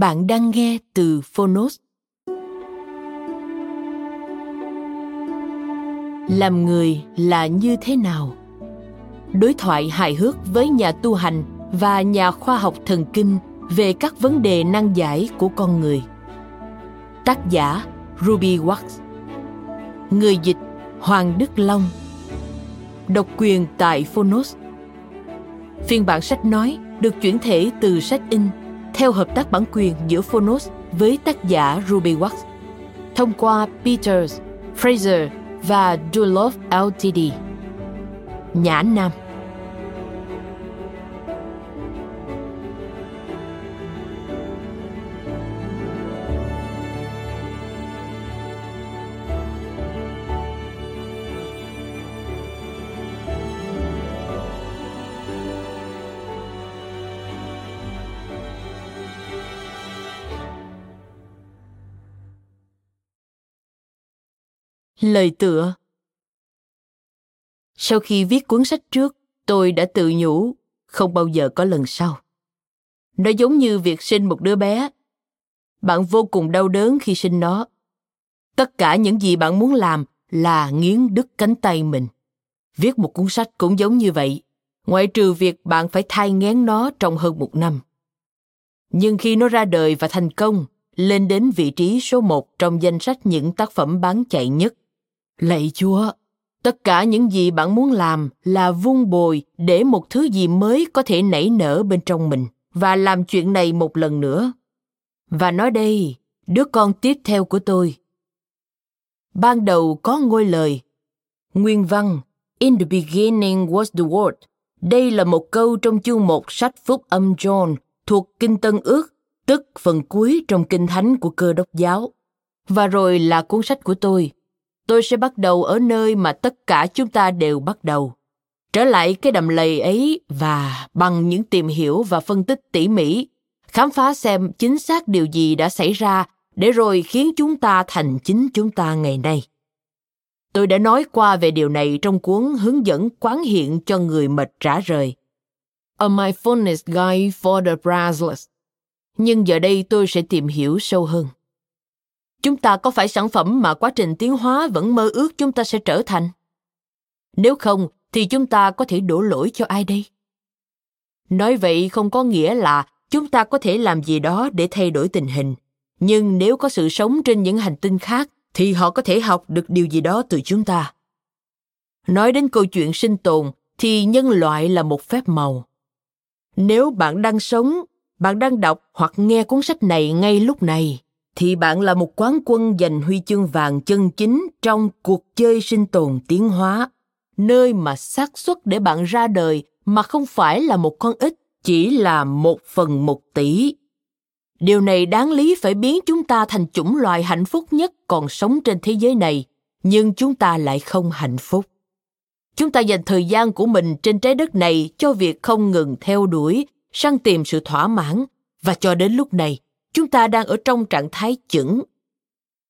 Bạn đang nghe từ Phonos. Làm người là như thế nào? Đối thoại hài hước với nhà tu hành và nhà khoa học thần kinh về các vấn đề nan giải của con người. Tác giả Ruby Wax Người dịch Hoàng Đức Long Độc quyền tại Phonos Phiên bản sách nói được chuyển thể từ sách in theo hợp tác bản quyền giữa Phonos với tác giả Ruby Wax thông qua Peters, Fraser và Dulov Ltd. Nhã Nam Lời tựa Sau khi viết cuốn sách trước, tôi đã tự nhủ không bao giờ có lần sau. Nó giống như việc sinh một đứa bé. Bạn vô cùng đau đớn khi sinh nó. Tất cả những gì bạn muốn làm là nghiến đứt cánh tay mình. Viết một cuốn sách cũng giống như vậy, ngoại trừ việc bạn phải thai ngén nó trong hơn một năm. Nhưng khi nó ra đời và thành công, lên đến vị trí số một trong danh sách những tác phẩm bán chạy nhất, Lạy Chúa, tất cả những gì bạn muốn làm là vun bồi để một thứ gì mới có thể nảy nở bên trong mình và làm chuyện này một lần nữa. Và nói đây, đứa con tiếp theo của tôi. Ban đầu có ngôi lời. Nguyên văn, In the beginning was the word. Đây là một câu trong chương một sách Phúc âm John thuộc Kinh Tân Ước, tức phần cuối trong Kinh Thánh của cơ đốc giáo. Và rồi là cuốn sách của tôi, tôi sẽ bắt đầu ở nơi mà tất cả chúng ta đều bắt đầu. Trở lại cái đầm lầy ấy và bằng những tìm hiểu và phân tích tỉ mỉ, khám phá xem chính xác điều gì đã xảy ra để rồi khiến chúng ta thành chính chúng ta ngày nay. Tôi đã nói qua về điều này trong cuốn hướng dẫn quán hiện cho người mệt rã rời. A Mindfulness Guide for the Brazos. Nhưng giờ đây tôi sẽ tìm hiểu sâu hơn chúng ta có phải sản phẩm mà quá trình tiến hóa vẫn mơ ước chúng ta sẽ trở thành? Nếu không, thì chúng ta có thể đổ lỗi cho ai đây? Nói vậy không có nghĩa là chúng ta có thể làm gì đó để thay đổi tình hình. Nhưng nếu có sự sống trên những hành tinh khác, thì họ có thể học được điều gì đó từ chúng ta. Nói đến câu chuyện sinh tồn, thì nhân loại là một phép màu. Nếu bạn đang sống, bạn đang đọc hoặc nghe cuốn sách này ngay lúc này thì bạn là một quán quân giành huy chương vàng chân chính trong cuộc chơi sinh tồn tiến hóa, nơi mà xác suất để bạn ra đời mà không phải là một con ích, chỉ là một phần một tỷ. Điều này đáng lý phải biến chúng ta thành chủng loài hạnh phúc nhất còn sống trên thế giới này, nhưng chúng ta lại không hạnh phúc. Chúng ta dành thời gian của mình trên trái đất này cho việc không ngừng theo đuổi, săn tìm sự thỏa mãn, và cho đến lúc này, chúng ta đang ở trong trạng thái chững.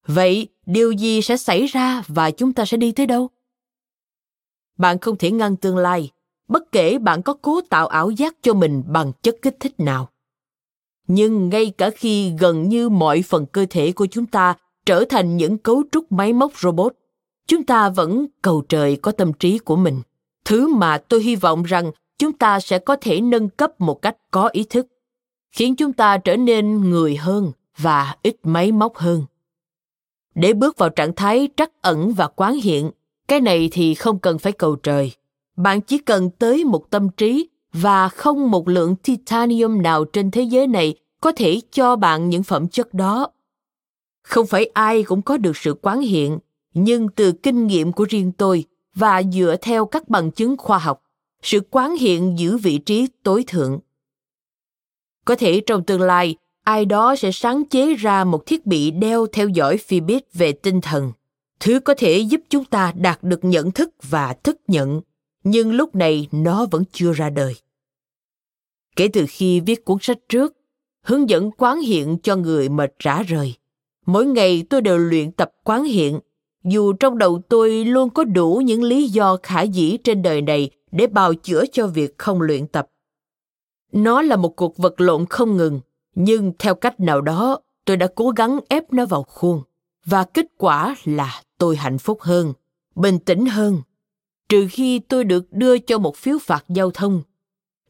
Vậy điều gì sẽ xảy ra và chúng ta sẽ đi tới đâu? Bạn không thể ngăn tương lai. Bất kể bạn có cố tạo ảo giác cho mình bằng chất kích thích nào. Nhưng ngay cả khi gần như mọi phần cơ thể của chúng ta trở thành những cấu trúc máy móc robot, chúng ta vẫn cầu trời có tâm trí của mình. Thứ mà tôi hy vọng rằng chúng ta sẽ có thể nâng cấp một cách có ý thức khiến chúng ta trở nên người hơn và ít máy móc hơn. Để bước vào trạng thái trắc ẩn và quán hiện, cái này thì không cần phải cầu trời. Bạn chỉ cần tới một tâm trí và không một lượng titanium nào trên thế giới này có thể cho bạn những phẩm chất đó. Không phải ai cũng có được sự quán hiện, nhưng từ kinh nghiệm của riêng tôi và dựa theo các bằng chứng khoa học, sự quán hiện giữ vị trí tối thượng có thể trong tương lai ai đó sẽ sáng chế ra một thiết bị đeo theo dõi Fitbit về tinh thần, thứ có thể giúp chúng ta đạt được nhận thức và thức nhận, nhưng lúc này nó vẫn chưa ra đời. Kể từ khi viết cuốn sách trước, hướng dẫn quán hiện cho người mệt rã rời, mỗi ngày tôi đều luyện tập quán hiện, dù trong đầu tôi luôn có đủ những lý do khả dĩ trên đời này để bào chữa cho việc không luyện tập. Nó là một cuộc vật lộn không ngừng, nhưng theo cách nào đó tôi đã cố gắng ép nó vào khuôn và kết quả là tôi hạnh phúc hơn bình tĩnh hơn. Trừ khi tôi được đưa cho một phiếu phạt giao thông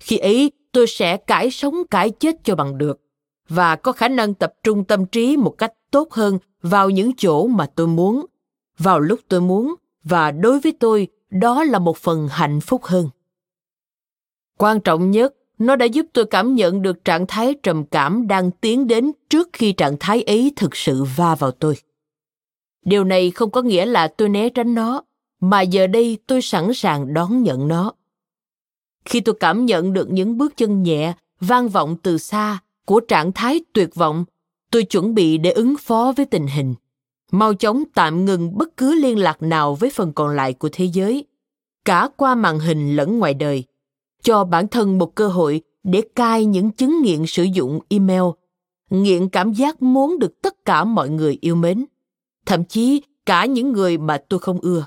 khi ấy tôi sẽ cải sống cải chết cho bằng được và có khả năng tập trung tâm trí một cách tốt hơn vào những chỗ mà tôi muốn vào lúc tôi muốn và đối với tôi đó là một phần hạnh phúc hơn. Quan trọng nhất nó đã giúp tôi cảm nhận được trạng thái trầm cảm đang tiến đến trước khi trạng thái ấy thực sự va vào tôi. Điều này không có nghĩa là tôi né tránh nó, mà giờ đây tôi sẵn sàng đón nhận nó. Khi tôi cảm nhận được những bước chân nhẹ, vang vọng từ xa của trạng thái tuyệt vọng, tôi chuẩn bị để ứng phó với tình hình. Mau chóng tạm ngừng bất cứ liên lạc nào với phần còn lại của thế giới, cả qua màn hình lẫn ngoài đời cho bản thân một cơ hội để cai những chứng nghiện sử dụng email, nghiện cảm giác muốn được tất cả mọi người yêu mến, thậm chí cả những người mà tôi không ưa.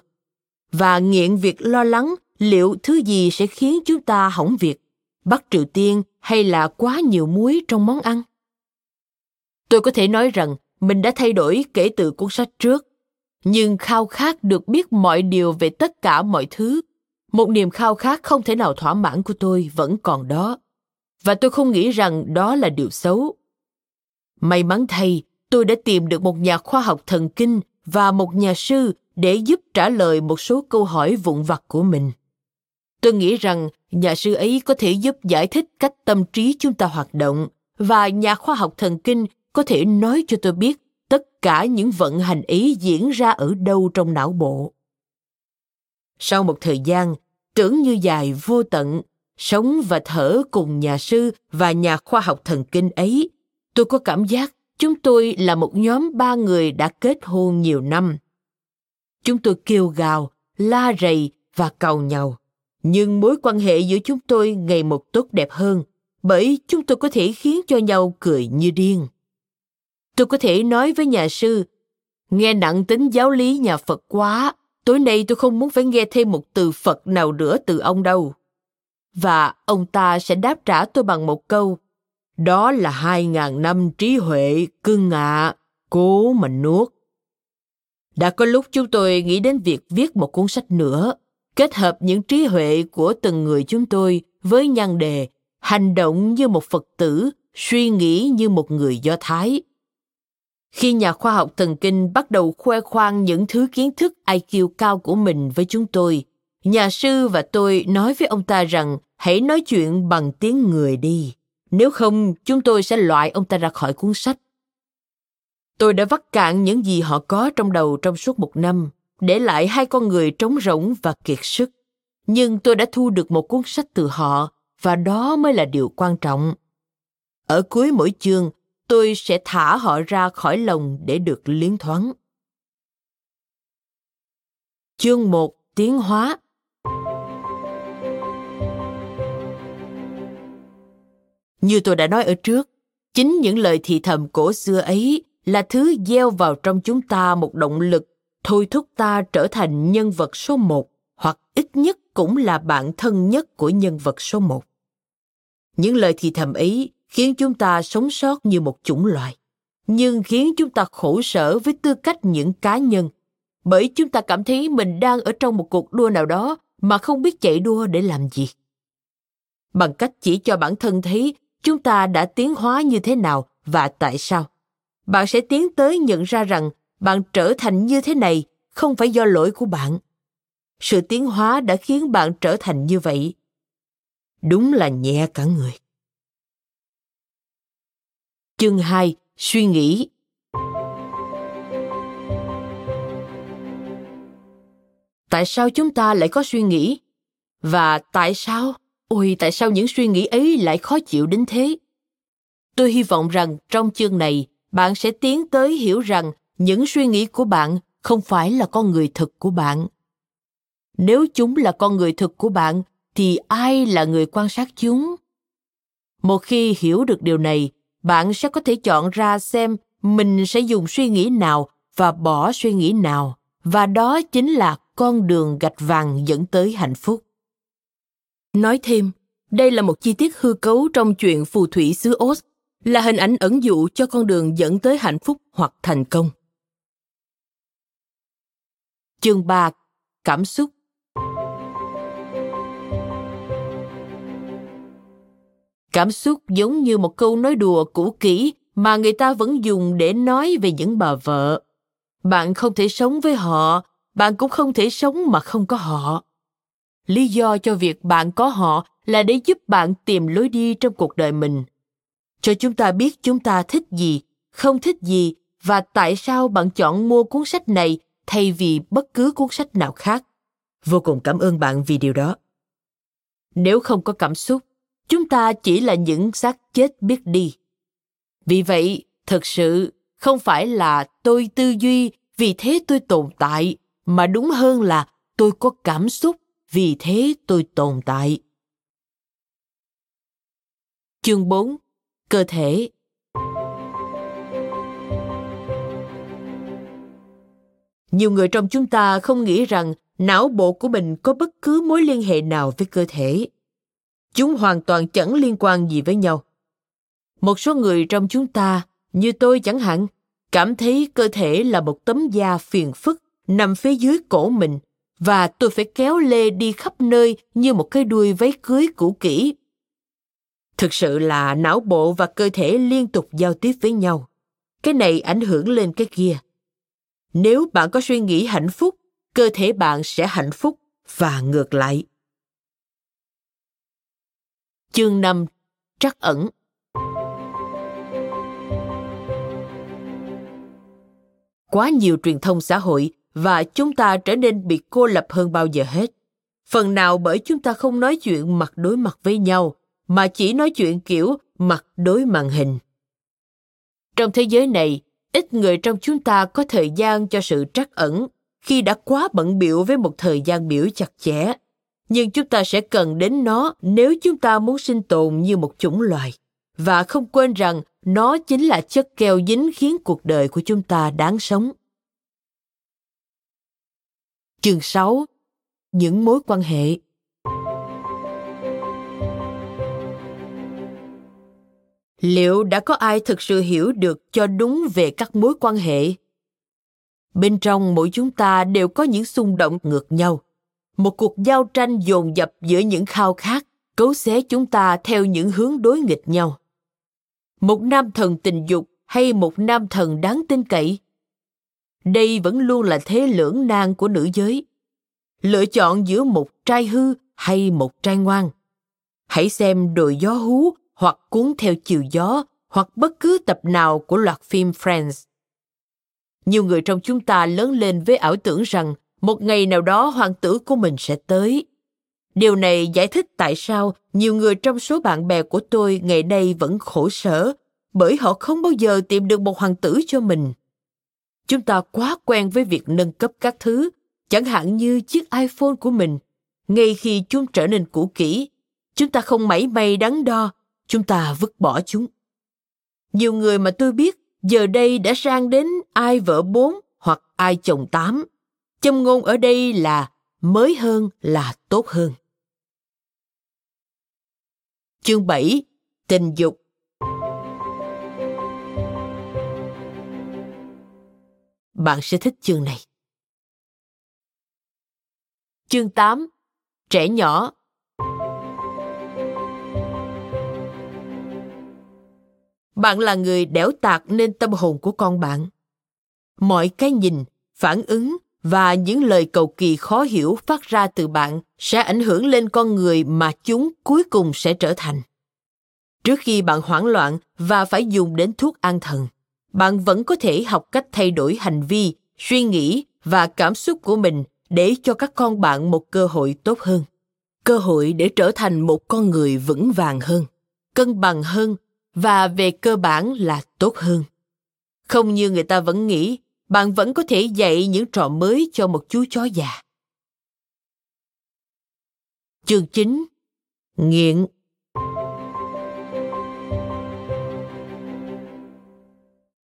Và nghiện việc lo lắng liệu thứ gì sẽ khiến chúng ta hỏng việc bắc triều tiên hay là quá nhiều muối trong món ăn. Tôi có thể nói rằng mình đã thay đổi kể từ cuốn sách trước, nhưng khao khát được biết mọi điều về tất cả mọi thứ một niềm khao khát không thể nào thỏa mãn của tôi vẫn còn đó. Và tôi không nghĩ rằng đó là điều xấu. May mắn thay, tôi đã tìm được một nhà khoa học thần kinh và một nhà sư để giúp trả lời một số câu hỏi vụn vặt của mình. Tôi nghĩ rằng nhà sư ấy có thể giúp giải thích cách tâm trí chúng ta hoạt động và nhà khoa học thần kinh có thể nói cho tôi biết tất cả những vận hành ấy diễn ra ở đâu trong não bộ sau một thời gian, tưởng như dài vô tận, sống và thở cùng nhà sư và nhà khoa học thần kinh ấy, tôi có cảm giác chúng tôi là một nhóm ba người đã kết hôn nhiều năm. Chúng tôi kêu gào, la rầy và cầu nhau nhưng mối quan hệ giữa chúng tôi ngày một tốt đẹp hơn, bởi chúng tôi có thể khiến cho nhau cười như điên. Tôi có thể nói với nhà sư, nghe nặng tính giáo lý nhà phật quá tối nay tôi không muốn phải nghe thêm một từ phật nào nữa từ ông đâu. Và ông ta sẽ đáp trả tôi bằng một câu đó là hai ngàn năm trí huệ cưng ạ à, cố mà nuốt. Đã có lúc chúng tôi nghĩ đến việc viết một cuốn sách nữa kết hợp những trí huệ của từng người chúng tôi với nhan đề hành động như một phật tử suy nghĩ như một người do thái khi nhà khoa học thần kinh bắt đầu khoe khoang những thứ kiến thức iq cao của mình với chúng tôi, nhà sư và tôi nói với ông ta rằng, hãy nói chuyện bằng tiếng người đi. Nếu không, chúng tôi sẽ loại ông ta ra khỏi cuốn sách. Tôi đã vắt cạn những gì họ có trong đầu trong suốt một năm, để lại hai con người trống rỗng và kiệt sức. Nhưng tôi đã thu được một cuốn sách từ họ, và đó mới là điều quan trọng. Ở cuối mỗi chương tôi sẽ thả họ ra khỏi lồng để được liến thoáng chương 1 tiến hóa Như tôi đã nói ở trước, chính những lời thì thầm cổ xưa ấy là thứ gieo vào trong chúng ta một động lực thôi thúc ta trở thành nhân vật số một hoặc ít nhất cũng là bạn thân nhất của nhân vật số một. Những lời thì thầm ấy khiến chúng ta sống sót như một chủng loài, nhưng khiến chúng ta khổ sở với tư cách những cá nhân. Bởi chúng ta cảm thấy mình đang ở trong một cuộc đua nào đó mà không biết chạy đua để làm gì. Bằng cách chỉ cho bản thân thấy chúng ta đã tiến hóa như thế nào và tại sao. Bạn sẽ tiến tới nhận ra rằng bạn trở thành như thế này không phải do lỗi của bạn. Sự tiến hóa đã khiến bạn trở thành như vậy. Đúng là nhẹ cả người chương 2 suy nghĩ. Tại sao chúng ta lại có suy nghĩ? Và tại sao? Ôi, tại sao những suy nghĩ ấy lại khó chịu đến thế? Tôi hy vọng rằng trong chương này, bạn sẽ tiến tới hiểu rằng những suy nghĩ của bạn không phải là con người thực của bạn. Nếu chúng là con người thực của bạn, thì ai là người quan sát chúng? Một khi hiểu được điều này bạn sẽ có thể chọn ra xem mình sẽ dùng suy nghĩ nào và bỏ suy nghĩ nào và đó chính là con đường gạch vàng dẫn tới hạnh phúc nói thêm đây là một chi tiết hư cấu trong chuyện phù thủy xứ Oz, là hình ảnh ẩn dụ cho con đường dẫn tới hạnh phúc hoặc thành công. Chương 3. Cảm xúc Cảm xúc giống như một câu nói đùa cũ kỹ mà người ta vẫn dùng để nói về những bà vợ. Bạn không thể sống với họ, bạn cũng không thể sống mà không có họ. Lý do cho việc bạn có họ là để giúp bạn tìm lối đi trong cuộc đời mình. Cho chúng ta biết chúng ta thích gì, không thích gì và tại sao bạn chọn mua cuốn sách này thay vì bất cứ cuốn sách nào khác. Vô cùng cảm ơn bạn vì điều đó. Nếu không có cảm xúc, chúng ta chỉ là những xác chết biết đi. Vì vậy thực sự, không phải là tôi tư duy vì thế tôi tồn tại, mà đúng hơn là tôi có cảm xúc vì thế tôi tồn tại. Chương 4 cơ thể. Nhiều người trong chúng ta không nghĩ rằng não bộ của mình có bất cứ mối liên hệ nào với cơ thể chúng hoàn toàn chẳng liên quan gì với nhau. Một số người trong chúng ta, như tôi chẳng hạn, cảm thấy cơ thể là một tấm da phiền phức, nằm phía dưới cổ mình, và tôi phải kéo lê đi khắp nơi như một cái đuôi váy cưới cũ kỹ. Thực sự là não bộ và cơ thể liên tục giao tiếp với nhau. Cái này ảnh hưởng lên cái kia. Nếu bạn có suy nghĩ hạnh phúc, cơ thể bạn sẽ hạnh phúc và ngược lại. Chương 5 Trắc ẩn Quá nhiều truyền thông xã hội và chúng ta trở nên bị cô lập hơn bao giờ hết. Phần nào bởi chúng ta không nói chuyện mặt đối mặt với nhau, mà chỉ nói chuyện kiểu mặt đối màn hình. Trong thế giới này, ít người trong chúng ta có thời gian cho sự trắc ẩn khi đã quá bận biểu với một thời gian biểu chặt chẽ nhưng chúng ta sẽ cần đến nó nếu chúng ta muốn sinh tồn như một chủng loài và không quên rằng nó chính là chất keo dính khiến cuộc đời của chúng ta đáng sống. Chương 6. Những mối quan hệ Liệu đã có ai thực sự hiểu được cho đúng về các mối quan hệ? Bên trong mỗi chúng ta đều có những xung động ngược nhau một cuộc giao tranh dồn dập giữa những khao khát, cấu xé chúng ta theo những hướng đối nghịch nhau. Một nam thần tình dục hay một nam thần đáng tin cậy? Đây vẫn luôn là thế lưỡng nan của nữ giới. Lựa chọn giữa một trai hư hay một trai ngoan. Hãy xem đồi gió hú hoặc cuốn theo chiều gió hoặc bất cứ tập nào của loạt phim friends. Nhiều người trong chúng ta lớn lên với ảo tưởng rằng một ngày nào đó hoàng tử của mình sẽ tới. Điều này giải thích tại sao nhiều người trong số bạn bè của tôi ngày nay vẫn khổ sở, bởi họ không bao giờ tìm được một hoàng tử cho mình. Chúng ta quá quen với việc nâng cấp các thứ, chẳng hạn như chiếc iphone của mình. Ngay khi chúng trở nên cũ kỹ, chúng ta không mảy may đắn đo, chúng ta vứt bỏ chúng. Nhiều người mà tôi biết giờ đây đã sang đến ai vợ bốn hoặc ai chồng tám châm ngôn ở đây là mới hơn là tốt hơn. Chương 7. Tình dục bạn sẽ thích chương này. Chương 8. Trẻ nhỏ Bạn là người đẻo tạc nên tâm hồn của con bạn. Mọi cái nhìn, phản ứng và những lời cầu kỳ khó hiểu phát ra từ bạn sẽ ảnh hưởng lên con người mà chúng cuối cùng sẽ trở thành. Trước khi bạn hoảng loạn và phải dùng đến thuốc an thần, bạn vẫn có thể học cách thay đổi hành vi, suy nghĩ và cảm xúc của mình để cho các con bạn một cơ hội tốt hơn cơ hội để trở thành một con người vững vàng hơn cân bằng hơn và về cơ bản là tốt hơn không như người ta vẫn nghĩ bạn vẫn có thể dạy những trò mới cho một chú chó già. Chương 9 nghiện.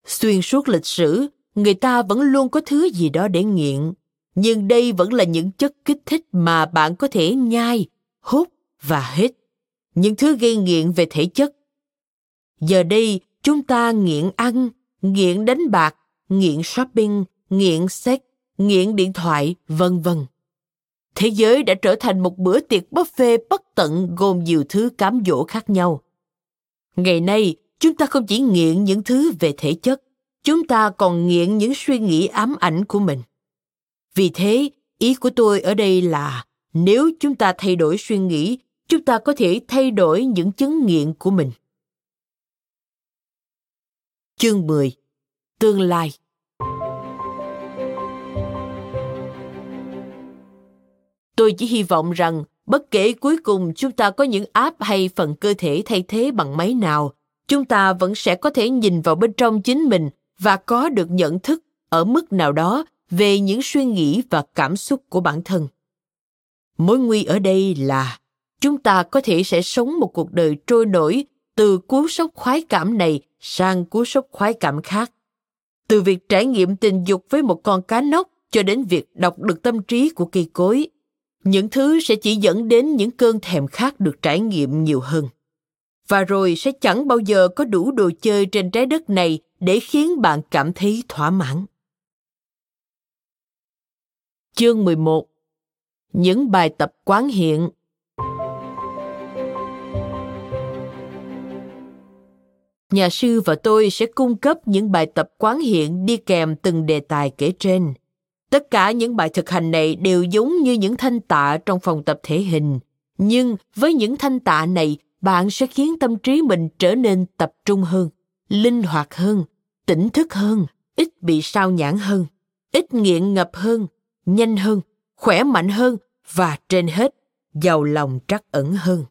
Xuyên suốt lịch sử, người ta vẫn luôn có thứ gì đó để nghiện. Nhưng đây vẫn là những chất kích thích mà bạn có thể nhai, hút và hít. Những thứ gây nghiện về thể chất. Giờ đây, chúng ta nghiện ăn, nghiện đánh bạc nghiện shopping, nghiện sex, nghiện điện thoại, vân vân. Thế giới đã trở thành một bữa tiệc buffet bất tận gồm nhiều thứ cám dỗ khác nhau. Ngày nay, chúng ta không chỉ nghiện những thứ về thể chất, chúng ta còn nghiện những suy nghĩ ám ảnh của mình. Vì thế, ý của tôi ở đây là nếu chúng ta thay đổi suy nghĩ, chúng ta có thể thay đổi những chứng nghiện của mình. Chương 10 tương lai. Tôi chỉ hy vọng rằng bất kể cuối cùng chúng ta có những app hay phần cơ thể thay thế bằng máy nào, chúng ta vẫn sẽ có thể nhìn vào bên trong chính mình và có được nhận thức ở mức nào đó về những suy nghĩ và cảm xúc của bản thân. Mối nguy ở đây là chúng ta có thể sẽ sống một cuộc đời trôi nổi từ cú sốc khoái cảm này sang cú sốc khoái cảm khác từ việc trải nghiệm tình dục với một con cá nóc cho đến việc đọc được tâm trí của cây cối, những thứ sẽ chỉ dẫn đến những cơn thèm khát được trải nghiệm nhiều hơn. Và rồi sẽ chẳng bao giờ có đủ đồ chơi trên trái đất này để khiến bạn cảm thấy thỏa mãn. Chương 11 Những bài tập quán hiện. Nhà sư và tôi sẽ cung cấp những bài tập quán hiện đi kèm từng đề tài kể trên. Tất cả những bài thực hành này đều giống như những thanh tạ trong phòng tập thể hình. Nhưng với những thanh tạ này, bạn sẽ khiến tâm trí mình trở nên tập trung hơn, linh hoạt hơn, tỉnh thức hơn, ít bị sao nhãn hơn, ít nghiện ngập hơn, nhanh hơn, khỏe mạnh hơn và trên hết, giàu lòng trắc ẩn hơn.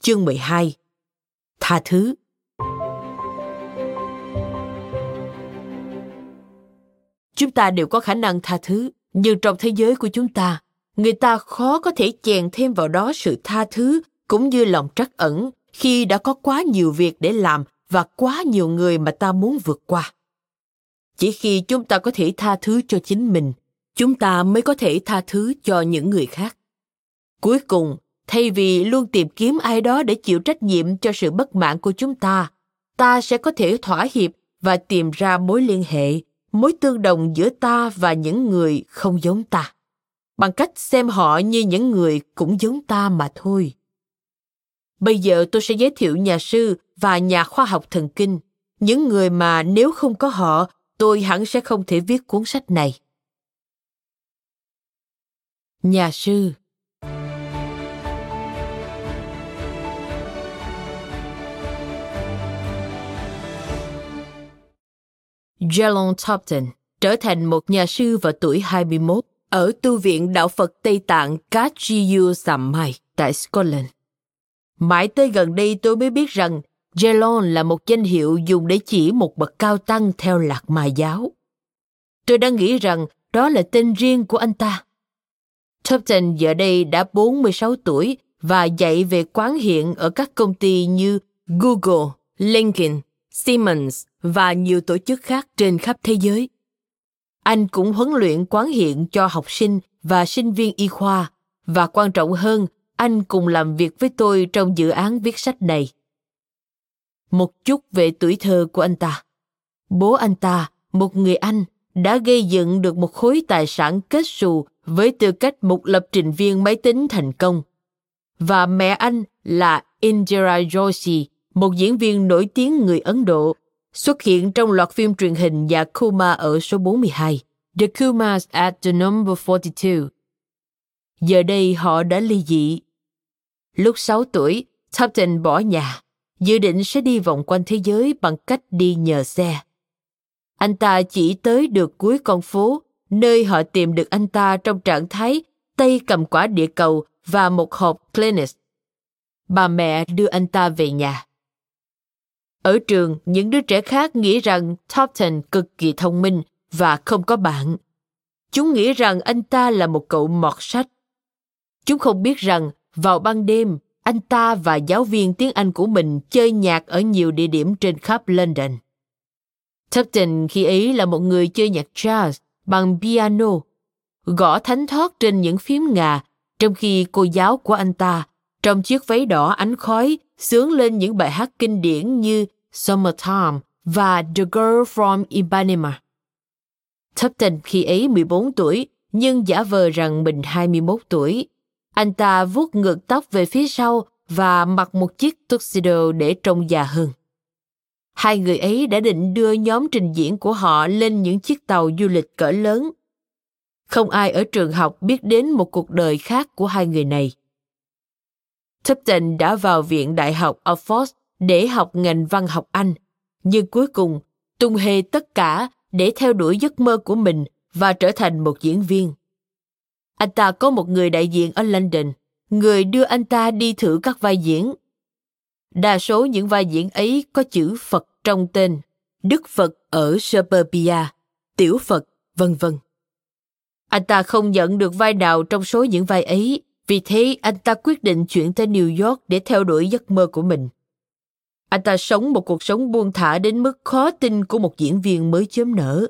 Chương 12 Tha thứ. Chúng ta đều có khả năng tha thứ, nhưng trong thế giới của chúng ta, người ta khó có thể chèn thêm vào đó sự tha thứ cũng như lòng trắc ẩn khi đã có quá nhiều việc để làm và quá nhiều người mà ta muốn vượt qua. Chỉ khi chúng ta có thể tha thứ cho chính mình chúng ta mới có thể tha thứ cho những người khác. Cuối cùng thay vì luôn tìm kiếm ai đó để chịu trách nhiệm cho sự bất mãn của chúng ta ta sẽ có thể thỏa hiệp và tìm ra mối liên hệ, mối tương đồng giữa ta và những người không giống ta. Bằng cách xem họ như những người cũng giống ta mà thôi. Bây giờ tôi sẽ giới thiệu nhà sư và nhà khoa học thần kinh. Những người mà nếu không có họ, tôi hẳn sẽ không thể viết cuốn sách này. Nhà sư Jalon Topton trở thành một nhà sư vào tuổi 21 ở tu viện Đạo Phật Tây Tạng Kachiyu Sammai tại Scotland. Mãi tới gần đây tôi mới biết rằng Jelon là một danh hiệu dùng để chỉ một bậc cao tăng theo lạc mà giáo. Tôi đã nghĩ rằng đó là tên riêng của anh ta. Topton giờ đây đã 46 tuổi và dạy về quán hiện ở các công ty như Google, LinkedIn, Siemens và nhiều tổ chức khác trên khắp thế giới. Anh cũng huấn luyện quán hiện cho học sinh và sinh viên y khoa và quan trọng hơn, anh cùng làm việc với tôi trong dự án viết sách này một chút về tuổi thơ của anh ta. bố anh ta, một người Anh, đã gây dựng được một khối tài sản kết xù với tư cách một lập trình viên máy tính thành công. Và mẹ anh là Indira Joshi, một diễn viên nổi tiếng người Ấn Độ, xuất hiện trong loạt phim truyền hình và Kuma ở số 42, The Kumas at the number 42. Giờ đây họ đã ly dị. Lúc 6 tuổi, Tupton bỏ nhà, dự định sẽ đi vòng quanh thế giới bằng cách đi nhờ xe. Anh ta chỉ tới được cuối con phố, nơi họ tìm được anh ta trong trạng thái tay cầm quả địa cầu và một hộp Kleenex. Bà mẹ đưa anh ta về nhà. Ở trường, những đứa trẻ khác nghĩ rằng Topton cực kỳ thông minh và không có bạn. Chúng nghĩ rằng anh ta là một cậu mọt sách. Chúng không biết rằng vào ban đêm, anh ta và giáo viên tiếng Anh của mình chơi nhạc ở nhiều địa điểm trên khắp London. Topton khi ấy là một người chơi nhạc jazz bằng piano, gõ thánh thoát trên những phím ngà, trong khi cô giáo của anh ta, trong chiếc váy đỏ ánh khói, sướng lên những bài hát kinh điển như Summertime và The Girl from Ipanema. Tupton khi ấy 14 tuổi, nhưng giả vờ rằng mình 21 tuổi. Anh ta vuốt ngược tóc về phía sau và mặc một chiếc tuxedo để trông già hơn. Hai người ấy đã định đưa nhóm trình diễn của họ lên những chiếc tàu du lịch cỡ lớn. Không ai ở trường học biết đến một cuộc đời khác của hai người này. Tipton đã vào viện đại học Oxford để học ngành văn học Anh, nhưng cuối cùng tung hê tất cả để theo đuổi giấc mơ của mình và trở thành một diễn viên. Anh ta có một người đại diện ở London, người đưa anh ta đi thử các vai diễn. Đa số những vai diễn ấy có chữ Phật trong tên, Đức Phật ở Suburbia, Tiểu Phật, vân vân. Anh ta không nhận được vai nào trong số những vai ấy, vì thế anh ta quyết định chuyển tới New York để theo đuổi giấc mơ của mình. Anh ta sống một cuộc sống buông thả đến mức khó tin của một diễn viên mới chớm nở.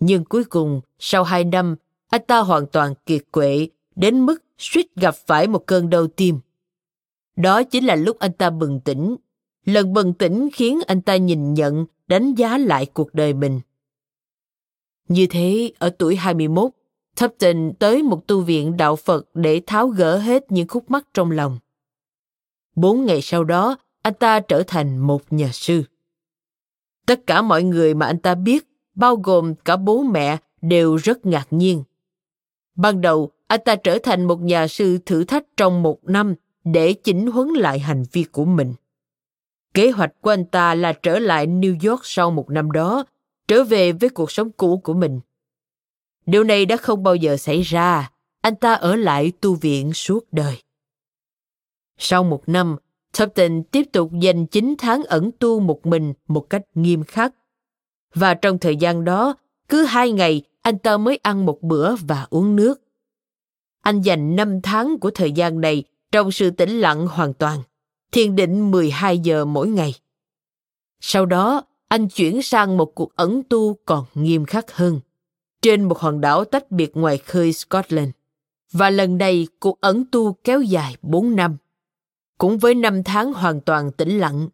Nhưng cuối cùng, sau hai năm, anh ta hoàn toàn kiệt quệ đến mức suýt gặp phải một cơn đau tim. Đó chính là lúc anh ta bừng tỉnh. Lần bừng tỉnh khiến anh ta nhìn nhận, đánh giá lại cuộc đời mình. Như thế, ở tuổi 21, Thupton tới một tu viện đạo Phật để tháo gỡ hết những khúc mắc trong lòng. Bốn ngày sau đó, anh ta trở thành một nhà sư. Tất cả mọi người mà anh ta biết, bao gồm cả bố mẹ, đều rất ngạc nhiên. Ban đầu, anh ta trở thành một nhà sư thử thách trong một năm để chỉnh huấn lại hành vi của mình. Kế hoạch của anh ta là trở lại New York sau một năm đó, trở về với cuộc sống cũ của mình. Điều này đã không bao giờ xảy ra, anh ta ở lại tu viện suốt đời. Sau một năm, Tupton tiếp tục dành 9 tháng ẩn tu một mình một cách nghiêm khắc. Và trong thời gian đó, cứ hai ngày anh ta mới ăn một bữa và uống nước. Anh dành 5 tháng của thời gian này trong sự tĩnh lặng hoàn toàn, thiền định 12 giờ mỗi ngày. Sau đó, anh chuyển sang một cuộc ẩn tu còn nghiêm khắc hơn, trên một hòn đảo tách biệt ngoài khơi Scotland. Và lần này, cuộc ẩn tu kéo dài 4 năm cũng với năm tháng hoàn toàn tĩnh lặng.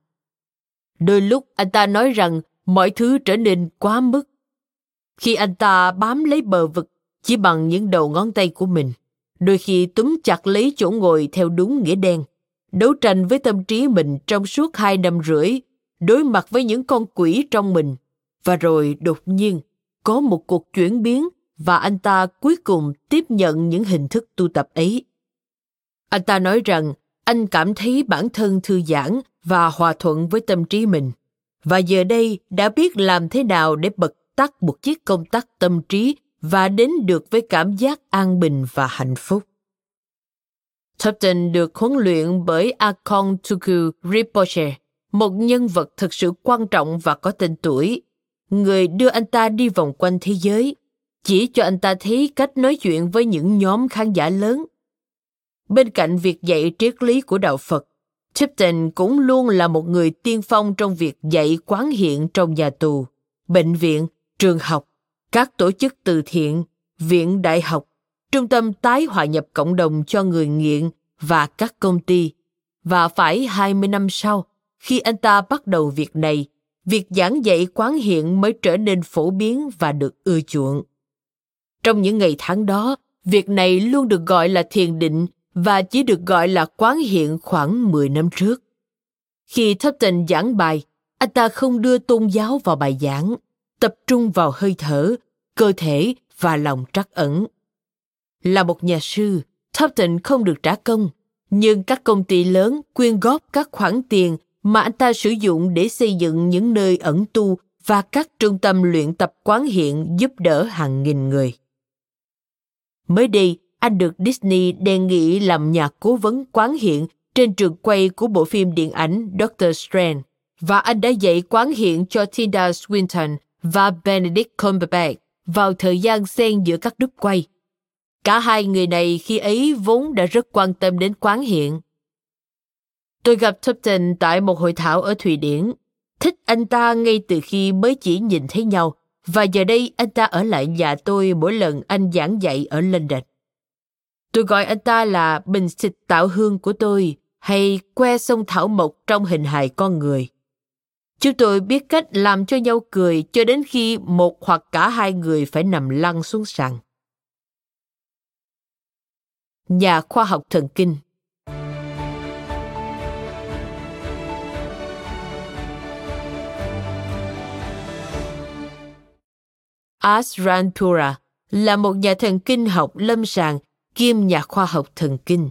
Đôi lúc anh ta nói rằng mọi thứ trở nên quá mức. Khi anh ta bám lấy bờ vực chỉ bằng những đầu ngón tay của mình, đôi khi túm chặt lấy chỗ ngồi theo đúng nghĩa đen, đấu tranh với tâm trí mình trong suốt hai năm rưỡi, đối mặt với những con quỷ trong mình, và rồi đột nhiên có một cuộc chuyển biến và anh ta cuối cùng tiếp nhận những hình thức tu tập ấy. Anh ta nói rằng anh cảm thấy bản thân thư giãn và hòa thuận với tâm trí mình và giờ đây đã biết làm thế nào để bật tắt một chiếc công tắc tâm trí và đến được với cảm giác an bình và hạnh phúc. Tupton được huấn luyện bởi Akon Tuku Rinpoche, một nhân vật thực sự quan trọng và có tên tuổi, người đưa anh ta đi vòng quanh thế giới, chỉ cho anh ta thấy cách nói chuyện với những nhóm khán giả lớn Bên cạnh việc dạy triết lý của đạo Phật, Tipton cũng luôn là một người tiên phong trong việc dạy quán hiện trong nhà tù, bệnh viện, trường học, các tổ chức từ thiện, viện đại học, trung tâm tái hòa nhập cộng đồng cho người nghiện và các công ty. Và phải 20 năm sau, khi anh ta bắt đầu việc này, việc giảng dạy quán hiện mới trở nên phổ biến và được ưa chuộng. Trong những ngày tháng đó, việc này luôn được gọi là thiền định và chỉ được gọi là quán hiện khoảng 10 năm trước. Khi Tupton giảng bài, anh ta không đưa tôn giáo vào bài giảng, tập trung vào hơi thở, cơ thể và lòng trắc ẩn. Là một nhà sư, Tupton không được trả công, nhưng các công ty lớn quyên góp các khoản tiền mà anh ta sử dụng để xây dựng những nơi ẩn tu và các trung tâm luyện tập quán hiện giúp đỡ hàng nghìn người. Mới đây, anh được Disney đề nghị làm nhà cố vấn quán hiện trên trường quay của bộ phim điện ảnh Doctor Strange và anh đã dạy quán hiện cho Tilda Swinton và Benedict Cumberbatch vào thời gian xen giữa các đúc quay. Cả hai người này khi ấy vốn đã rất quan tâm đến quán hiện. Tôi gặp Tupton tại một hội thảo ở Thụy Điển. Thích anh ta ngay từ khi mới chỉ nhìn thấy nhau, và giờ đây anh ta ở lại nhà tôi mỗi lần anh giảng dạy ở London. Tôi gọi anh ta là bình xịt tạo hương của tôi hay que sông thảo mộc trong hình hài con người. Chúng tôi biết cách làm cho nhau cười cho đến khi một hoặc cả hai người phải nằm lăn xuống sàn. Nhà khoa học thần kinh Asranpura là một nhà thần kinh học lâm sàng kiêm nhà khoa học thần kinh.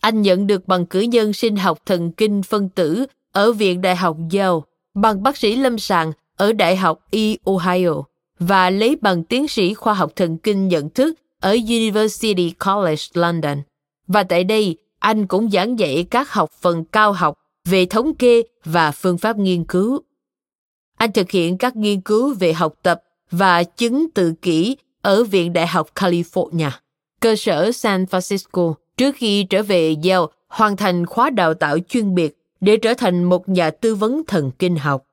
Anh nhận được bằng cử nhân sinh học thần kinh phân tử ở Viện Đại học Yale, bằng bác sĩ lâm sàng ở Đại học E Ohio và lấy bằng tiến sĩ khoa học thần kinh nhận thức ở University College London. Và tại đây, anh cũng giảng dạy các học phần cao học về thống kê và phương pháp nghiên cứu. Anh thực hiện các nghiên cứu về học tập và chứng tự kỷ ở Viện Đại học California, cơ sở San Francisco, trước khi trở về Yale hoàn thành khóa đào tạo chuyên biệt để trở thành một nhà tư vấn thần kinh học.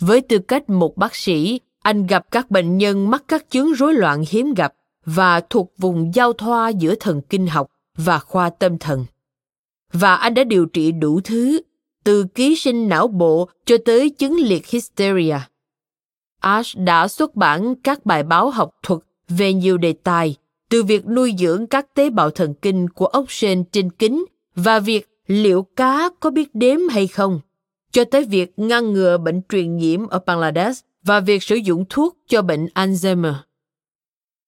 Với tư cách một bác sĩ, anh gặp các bệnh nhân mắc các chứng rối loạn hiếm gặp và thuộc vùng giao thoa giữa thần kinh học và khoa tâm thần. Và anh đã điều trị đủ thứ, từ ký sinh não bộ cho tới chứng liệt hysteria. Ash đã xuất bản các bài báo học thuật về nhiều đề tài, từ việc nuôi dưỡng các tế bào thần kinh của ốc sên trên kính và việc liệu cá có biết đếm hay không, cho tới việc ngăn ngừa bệnh truyền nhiễm ở Bangladesh và việc sử dụng thuốc cho bệnh Alzheimer.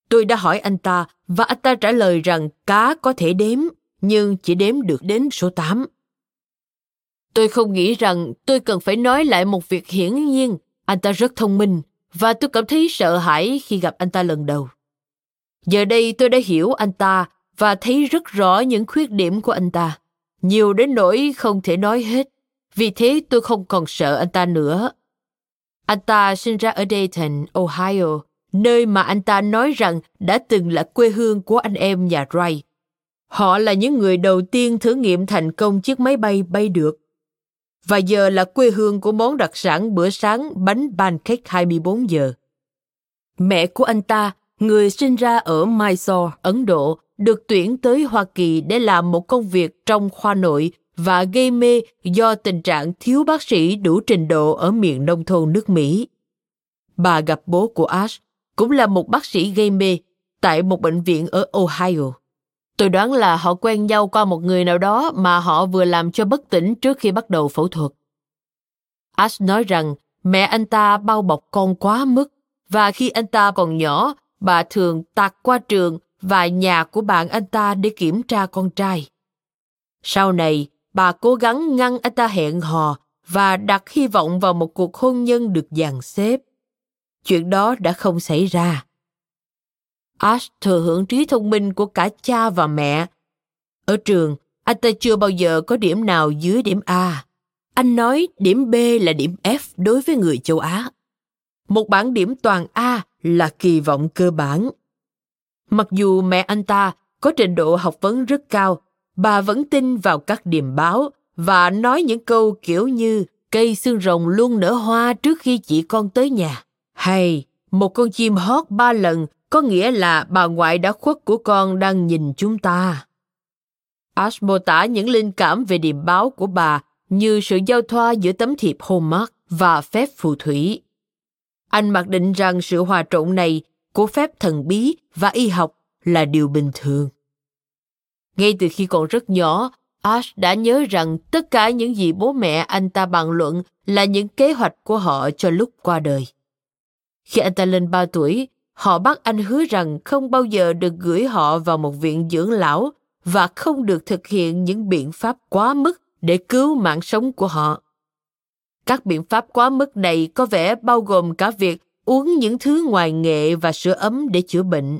Tôi đã hỏi anh ta và anh ta trả lời rằng cá có thể đếm, nhưng chỉ đếm được đến số 8. Tôi không nghĩ rằng tôi cần phải nói lại một việc hiển nhiên. Anh ta rất thông minh và tôi cảm thấy sợ hãi khi gặp anh ta lần đầu. Giờ đây tôi đã hiểu anh ta và thấy rất rõ những khuyết điểm của anh ta. Nhiều đến nỗi không thể nói hết. Vì thế tôi không còn sợ anh ta nữa. Anh ta sinh ra ở Dayton, Ohio, nơi mà anh ta nói rằng đã từng là quê hương của anh em nhà Wright. Họ là những người đầu tiên thử nghiệm thành công chiếc máy bay bay được. Và giờ là quê hương của món đặc sản bữa sáng bánh pancake 24 giờ. Mẹ của anh ta, người sinh ra ở Mysore, Ấn Độ, được tuyển tới Hoa Kỳ để làm một công việc trong khoa nội và gây mê do tình trạng thiếu bác sĩ đủ trình độ ở miền nông thôn nước Mỹ. Bà gặp bố của Ash cũng là một bác sĩ gây mê tại một bệnh viện ở Ohio. Tôi đoán là họ quen nhau qua một người nào đó mà họ vừa làm cho bất tỉnh trước khi bắt đầu phẫu thuật. Ash nói rằng mẹ anh ta bao bọc con quá mức và khi anh ta còn nhỏ, bà thường tạt qua trường và nhà của bạn anh ta để kiểm tra con trai. Sau này, bà cố gắng ngăn anh ta hẹn hò và đặt hy vọng vào một cuộc hôn nhân được dàn xếp chuyện đó đã không xảy ra. Ash thừa hưởng trí thông minh của cả cha và mẹ. Ở trường, anh ta chưa bao giờ có điểm nào dưới điểm A. Anh nói điểm B là điểm F đối với người châu Á. Một bảng điểm toàn A là kỳ vọng cơ bản. Mặc dù mẹ anh ta có trình độ học vấn rất cao, bà vẫn tin vào các điềm báo và nói những câu kiểu như cây xương rồng luôn nở hoa trước khi chị con tới nhà. Hay, một con chim hót ba lần có nghĩa là bà ngoại đã khuất của con đang nhìn chúng ta. Ash mô tả những linh cảm về điềm báo của bà như sự giao thoa giữa tấm thiệp Hallmark và phép phù thủy. Anh mặc định rằng sự hòa trộn này của phép thần bí và y học là điều bình thường. Ngay từ khi còn rất nhỏ, Ash đã nhớ rằng tất cả những gì bố mẹ anh ta bàn luận là những kế hoạch của họ cho lúc qua đời. Khi anh ta lên 3 tuổi, họ bắt anh hứa rằng không bao giờ được gửi họ vào một viện dưỡng lão và không được thực hiện những biện pháp quá mức để cứu mạng sống của họ. Các biện pháp quá mức này có vẻ bao gồm cả việc uống những thứ ngoài nghệ và sữa ấm để chữa bệnh.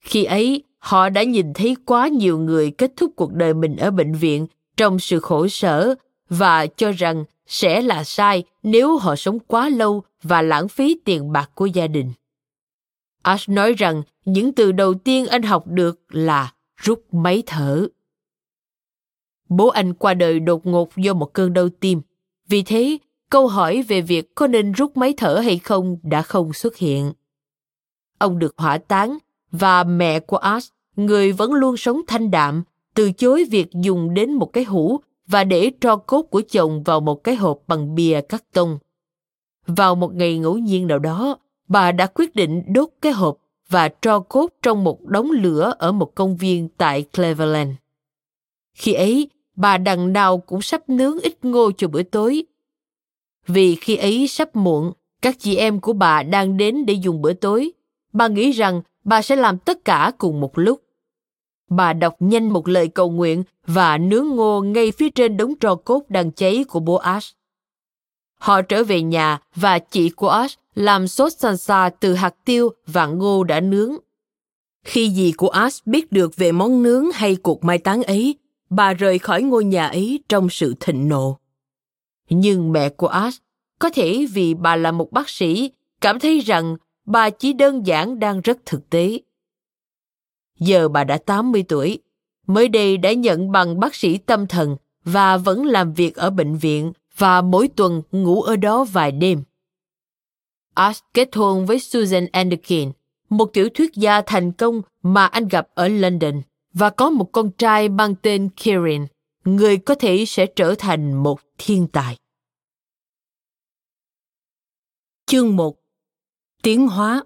Khi ấy, họ đã nhìn thấy quá nhiều người kết thúc cuộc đời mình ở bệnh viện trong sự khổ sở và cho rằng sẽ là sai nếu họ sống quá lâu và lãng phí tiền bạc của gia đình. Ash nói rằng những từ đầu tiên anh học được là rút máy thở. Bố anh qua đời đột ngột do một cơn đau tim. Vì thế, câu hỏi về việc có nên rút máy thở hay không đã không xuất hiện. Ông được hỏa táng và mẹ của Ash, người vẫn luôn sống thanh đạm, từ chối việc dùng đến một cái hũ và để tro cốt của chồng vào một cái hộp bằng bìa cắt tông. Vào một ngày ngẫu nhiên nào đó, bà đã quyết định đốt cái hộp và tro cốt trong một đống lửa ở một công viên tại Cleveland. Khi ấy, bà đằng nào cũng sắp nướng ít ngô cho bữa tối. Vì khi ấy sắp muộn, các chị em của bà đang đến để dùng bữa tối. Bà nghĩ rằng bà sẽ làm tất cả cùng một lúc. Bà đọc nhanh một lời cầu nguyện và nướng ngô ngay phía trên đống tro cốt đang cháy của bố Ash. Họ trở về nhà và chị của Ash làm sốt salsa từ hạt tiêu và ngô đã nướng. Khi dì của Ash biết được về món nướng hay cuộc mai táng ấy, bà rời khỏi ngôi nhà ấy trong sự thịnh nộ. Nhưng mẹ của Ash, có thể vì bà là một bác sĩ, cảm thấy rằng bà chỉ đơn giản đang rất thực tế. Giờ bà đã 80 tuổi, mới đây đã nhận bằng bác sĩ tâm thần và vẫn làm việc ở bệnh viện và mỗi tuần ngủ ở đó vài đêm. Ash kết hôn với Susan Anderkin, một tiểu thuyết gia thành công mà anh gặp ở London và có một con trai mang tên Kieran, người có thể sẽ trở thành một thiên tài. Chương 1 Tiến hóa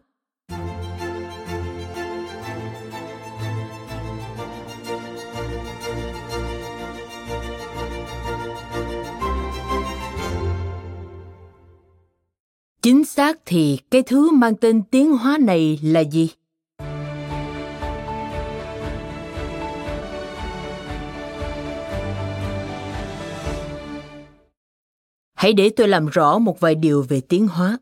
Chính xác thì cái thứ mang tên tiến hóa này là gì? Hãy để tôi làm rõ một vài điều về tiến hóa.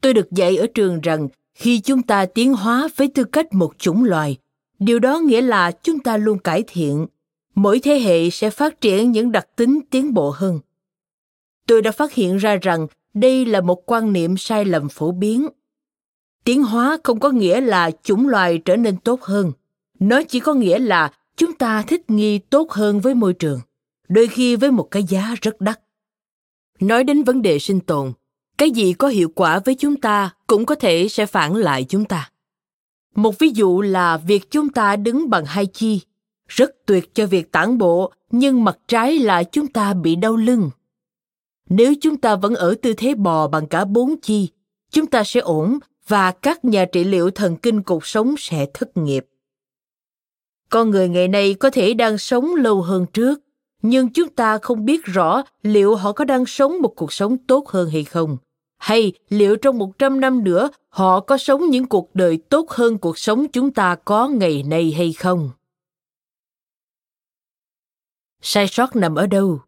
Tôi được dạy ở trường rằng khi chúng ta tiến hóa với tư cách một chủng loài, điều đó nghĩa là chúng ta luôn cải thiện. Mỗi thế hệ sẽ phát triển những đặc tính tiến bộ hơn. Tôi đã phát hiện ra rằng đây là một quan niệm sai lầm phổ biến. Tiến hóa không có nghĩa là chủng loài trở nên tốt hơn. Nó chỉ có nghĩa là chúng ta thích nghi tốt hơn với môi trường, đôi khi với một cái giá rất đắt. Nói đến vấn đề sinh tồn, cái gì có hiệu quả với chúng ta cũng có thể sẽ phản lại chúng ta. Một ví dụ là việc chúng ta đứng bằng hai chi, rất tuyệt cho việc tản bộ, nhưng mặt trái là chúng ta bị đau lưng nếu chúng ta vẫn ở tư thế bò bằng cả bốn chi, chúng ta sẽ ổn và các nhà trị liệu thần kinh cuộc sống sẽ thất nghiệp. Con người ngày nay có thể đang sống lâu hơn trước, nhưng chúng ta không biết rõ liệu họ có đang sống một cuộc sống tốt hơn hay không. Hay liệu trong một trăm năm nữa họ có sống những cuộc đời tốt hơn cuộc sống chúng ta có ngày nay hay không? Sai sót nằm ở đâu?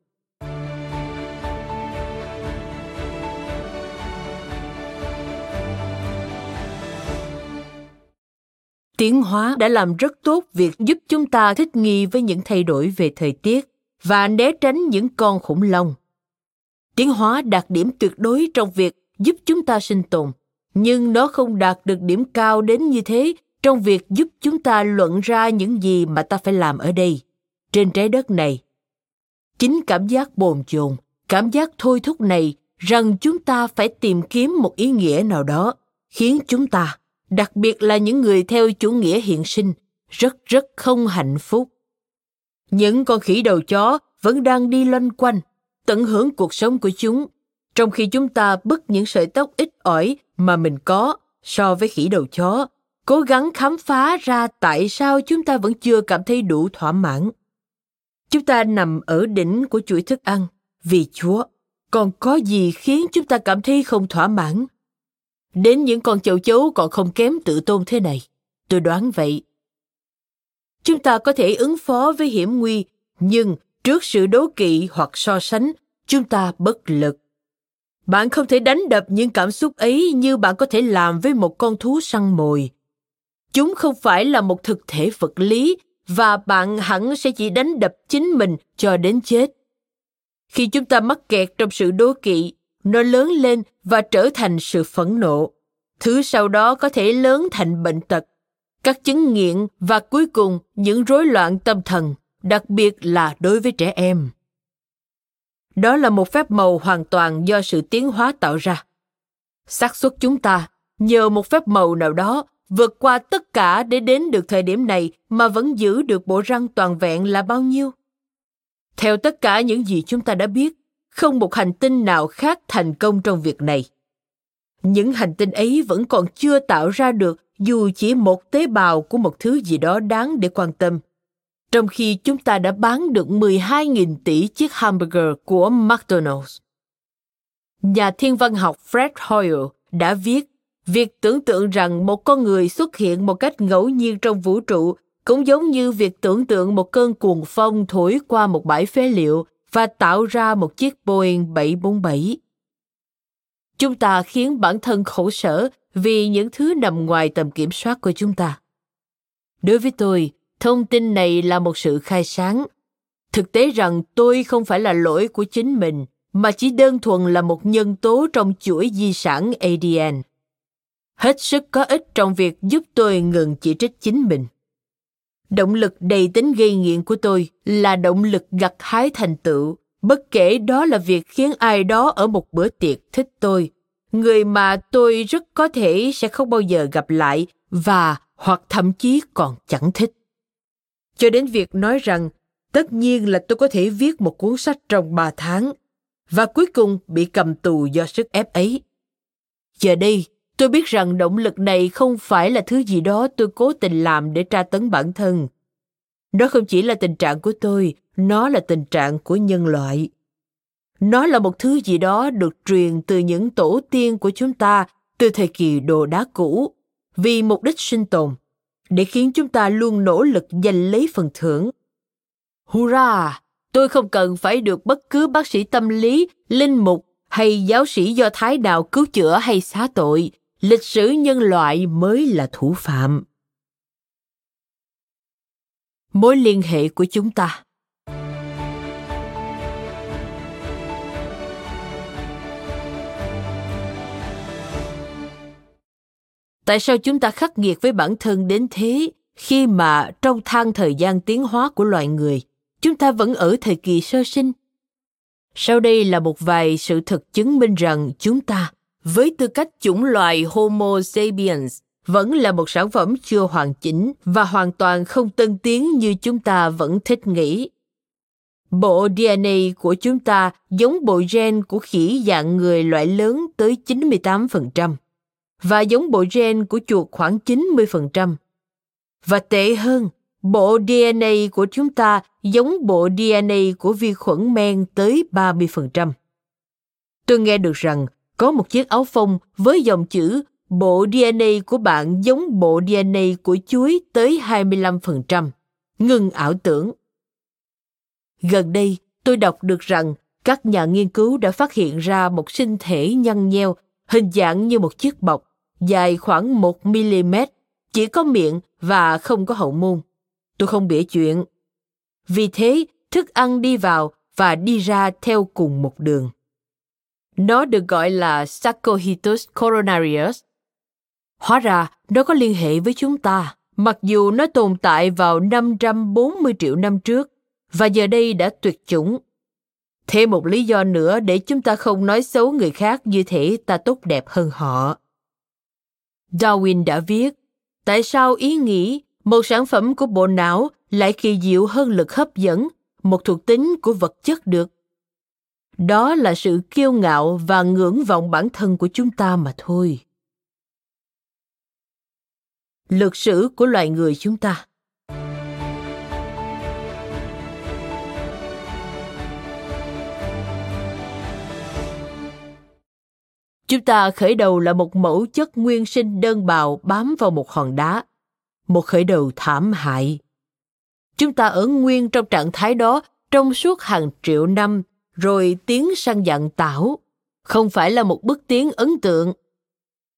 Tiến hóa đã làm rất tốt việc giúp chúng ta thích nghi với những thay đổi về thời tiết và né tránh những con khủng long. Tiến hóa đạt điểm tuyệt đối trong việc giúp chúng ta sinh tồn, nhưng nó không đạt được điểm cao đến như thế trong việc giúp chúng ta luận ra những gì mà ta phải làm ở đây. Trên trái đất này, chính cảm giác bồn chồn, cảm giác thôi thúc này rằng chúng ta phải tìm kiếm một ý nghĩa nào đó khiến chúng ta đặc biệt là những người theo chủ nghĩa hiện sinh, rất rất không hạnh phúc. Những con khỉ đầu chó vẫn đang đi loanh quanh, tận hưởng cuộc sống của chúng, trong khi chúng ta bứt những sợi tóc ít ỏi mà mình có so với khỉ đầu chó, cố gắng khám phá ra tại sao chúng ta vẫn chưa cảm thấy đủ thỏa mãn. Chúng ta nằm ở đỉnh của chuỗi thức ăn, vì Chúa, còn có gì khiến chúng ta cảm thấy không thỏa mãn? Đến những con chậu chấu còn không kém tự tôn thế này, tôi đoán vậy. Chúng ta có thể ứng phó với hiểm nguy, nhưng trước sự đố kỵ hoặc so sánh, chúng ta bất lực. Bạn không thể đánh đập những cảm xúc ấy như bạn có thể làm với một con thú săn mồi. Chúng không phải là một thực thể vật lý và bạn hẳn sẽ chỉ đánh đập chính mình cho đến chết. Khi chúng ta mắc kẹt trong sự đố kỵ, nó lớn lên và trở thành sự phẫn nộ. Thứ sau đó có thể lớn thành bệnh tật, các chứng nghiện và cuối cùng những rối loạn tâm thần, đặc biệt là đối với trẻ em. Đó là một phép màu hoàn toàn do sự tiến hóa tạo ra. xác suất chúng ta, nhờ một phép màu nào đó, vượt qua tất cả để đến được thời điểm này mà vẫn giữ được bộ răng toàn vẹn là bao nhiêu? Theo tất cả những gì chúng ta đã biết, không một hành tinh nào khác thành công trong việc này. Những hành tinh ấy vẫn còn chưa tạo ra được, dù chỉ một tế bào của một thứ gì đó đáng để quan tâm. Trong khi chúng ta đã bán được 12.000 tỷ chiếc hamburger của McDonald's. Nhà thiên văn học Fred Hoyle đã viết, việc tưởng tượng rằng một con người xuất hiện một cách ngẫu nhiên trong vũ trụ cũng giống như việc tưởng tượng một cơn cuồng phong thổi qua một bãi phế liệu và tạo ra một chiếc Boeing 747. Chúng ta khiến bản thân khổ sở vì những thứ nằm ngoài tầm kiểm soát của chúng ta. Đối với tôi, thông tin này là một sự khai sáng. Thực tế rằng tôi không phải là lỗi của chính mình, mà chỉ đơn thuần là một nhân tố trong chuỗi di sản ADN. Hết sức có ích trong việc giúp tôi ngừng chỉ trích chính mình. Động lực đầy tính gây nghiện của tôi là động lực gặt hái thành tựu, bất kể đó là việc khiến ai đó ở một bữa tiệc thích tôi, người mà tôi rất có thể sẽ không bao giờ gặp lại và hoặc thậm chí còn chẳng thích. Cho đến việc nói rằng tất nhiên là tôi có thể viết một cuốn sách trong ba tháng và cuối cùng bị cầm tù do sức ép ấy. Giờ đây, Tôi biết rằng động lực này không phải là thứ gì đó tôi cố tình làm để tra tấn bản thân. nó không chỉ là tình trạng của tôi, nó là tình trạng của nhân loại. Nó là một thứ gì đó được truyền từ những tổ tiên của chúng ta từ thời kỳ đồ đá cũ, vì mục đích sinh tồn, để khiến chúng ta luôn nỗ lực giành lấy phần thưởng. Hurra! Tôi không cần phải được bất cứ bác sĩ tâm lý, linh mục hay giáo sĩ do thái nào cứu chữa hay xá tội lịch sử nhân loại mới là thủ phạm. Mối liên hệ của chúng ta. Tại sao chúng ta khắc nghiệt với bản thân đến thế khi mà trong thang thời gian tiến hóa của loài người, chúng ta vẫn ở thời kỳ sơ sinh? Sau đây là một vài sự thật chứng minh rằng chúng ta với tư cách chủng loài Homo sapiens vẫn là một sản phẩm chưa hoàn chỉnh và hoàn toàn không tân tiến như chúng ta vẫn thích nghĩ. Bộ DNA của chúng ta giống bộ gen của khỉ dạng người loại lớn tới 98% và giống bộ gen của chuột khoảng 90%. Và tệ hơn, bộ DNA của chúng ta giống bộ DNA của vi khuẩn men tới 30%. Tôi nghe được rằng có một chiếc áo phông với dòng chữ bộ DNA của bạn giống bộ DNA của chuối tới 25%. Ngừng ảo tưởng. Gần đây, tôi đọc được rằng các nhà nghiên cứu đã phát hiện ra một sinh thể nhăn nheo, hình dạng như một chiếc bọc, dài khoảng 1 mm, chỉ có miệng và không có hậu môn. Tôi không bịa chuyện. Vì thế, thức ăn đi vào và đi ra theo cùng một đường. Nó được gọi là Sarcoidosis coronarius. Hóa ra, nó có liên hệ với chúng ta, mặc dù nó tồn tại vào 540 triệu năm trước và giờ đây đã tuyệt chủng. Thêm một lý do nữa để chúng ta không nói xấu người khác như thể ta tốt đẹp hơn họ. Darwin đã viết, tại sao ý nghĩ một sản phẩm của bộ não lại kỳ diệu hơn lực hấp dẫn, một thuộc tính của vật chất được? Đó là sự kiêu ngạo và ngưỡng vọng bản thân của chúng ta mà thôi lược sử của loài người chúng ta Chúng ta khởi đầu là một mẫu chất nguyên sinh đơn bào bám vào một hòn đá. Một khởi đầu thảm hại. Chúng ta ở nguyên trong trạng thái đó trong suốt hàng triệu năm rồi tiến sang dạng tảo. Không phải là một bước tiến ấn tượng.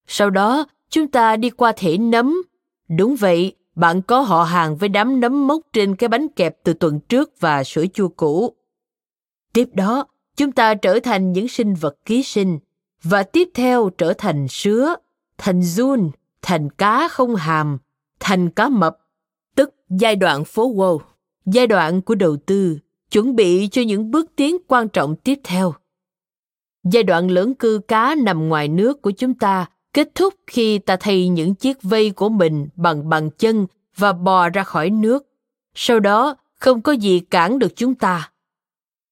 Sau đó, chúng ta đi qua thể nấm. Đúng vậy, bạn có họ hàng với đám nấm mốc trên cái bánh kẹp từ tuần trước và sữa chua cũ. Tiếp đó, chúng ta trở thành những sinh vật ký sinh – và tiếp theo trở thành sứa, thành giun, thành cá không hàm, thành cá mập, tức giai đoạn phố Wall, giai đoạn của đầu tư, chuẩn bị cho những bước tiến quan trọng tiếp theo. Giai đoạn lưỡng cư cá nằm ngoài nước của chúng ta kết thúc khi ta thay những chiếc vây của mình bằng bằng chân và bò ra khỏi nước. Sau đó, không có gì cản được chúng ta.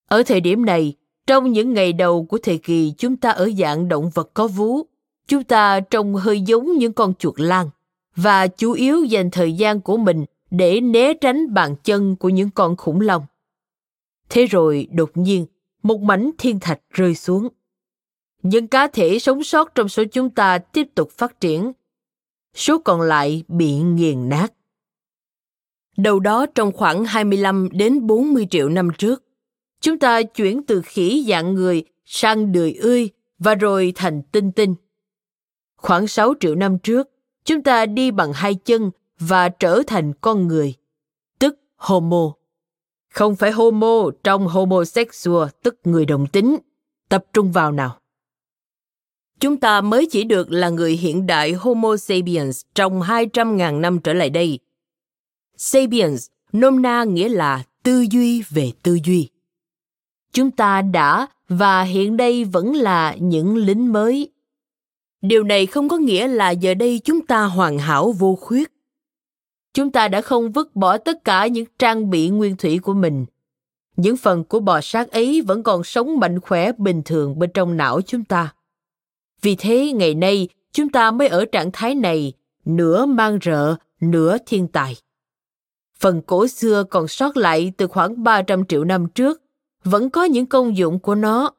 Ở thời điểm này, trong những ngày đầu của thời kỳ chúng ta ở dạng động vật có vú, chúng ta trông hơi giống những con chuột lang và chủ yếu dành thời gian của mình để né tránh bàn chân của những con khủng long. Thế rồi đột nhiên, một mảnh thiên thạch rơi xuống. Những cá thể sống sót trong số chúng ta tiếp tục phát triển. Số còn lại bị nghiền nát. Đầu đó trong khoảng 25 đến 40 triệu năm trước, Chúng ta chuyển từ khỉ dạng người sang đười ươi và rồi thành tinh tinh. Khoảng 6 triệu năm trước, chúng ta đi bằng hai chân và trở thành con người, tức Homo. Không phải Homo trong homosexual, tức người đồng tính. Tập trung vào nào. Chúng ta mới chỉ được là người hiện đại Homo sapiens trong 200.000 năm trở lại đây. Sapiens nôm na nghĩa là tư duy về tư duy chúng ta đã và hiện đây vẫn là những lính mới điều này không có nghĩa là giờ đây chúng ta hoàn hảo vô khuyết chúng ta đã không vứt bỏ tất cả những trang bị nguyên thủy của mình. Những phần của bò sát ấy vẫn còn sống mạnh khỏe bình thường bên trong não chúng ta. Vì thế ngày nay chúng ta mới ở trạng thái này nửa mang rợ nửa thiên tài. Phần cổ xưa còn sót lại từ khoảng 300 triệu năm trước vẫn có những công dụng của nó,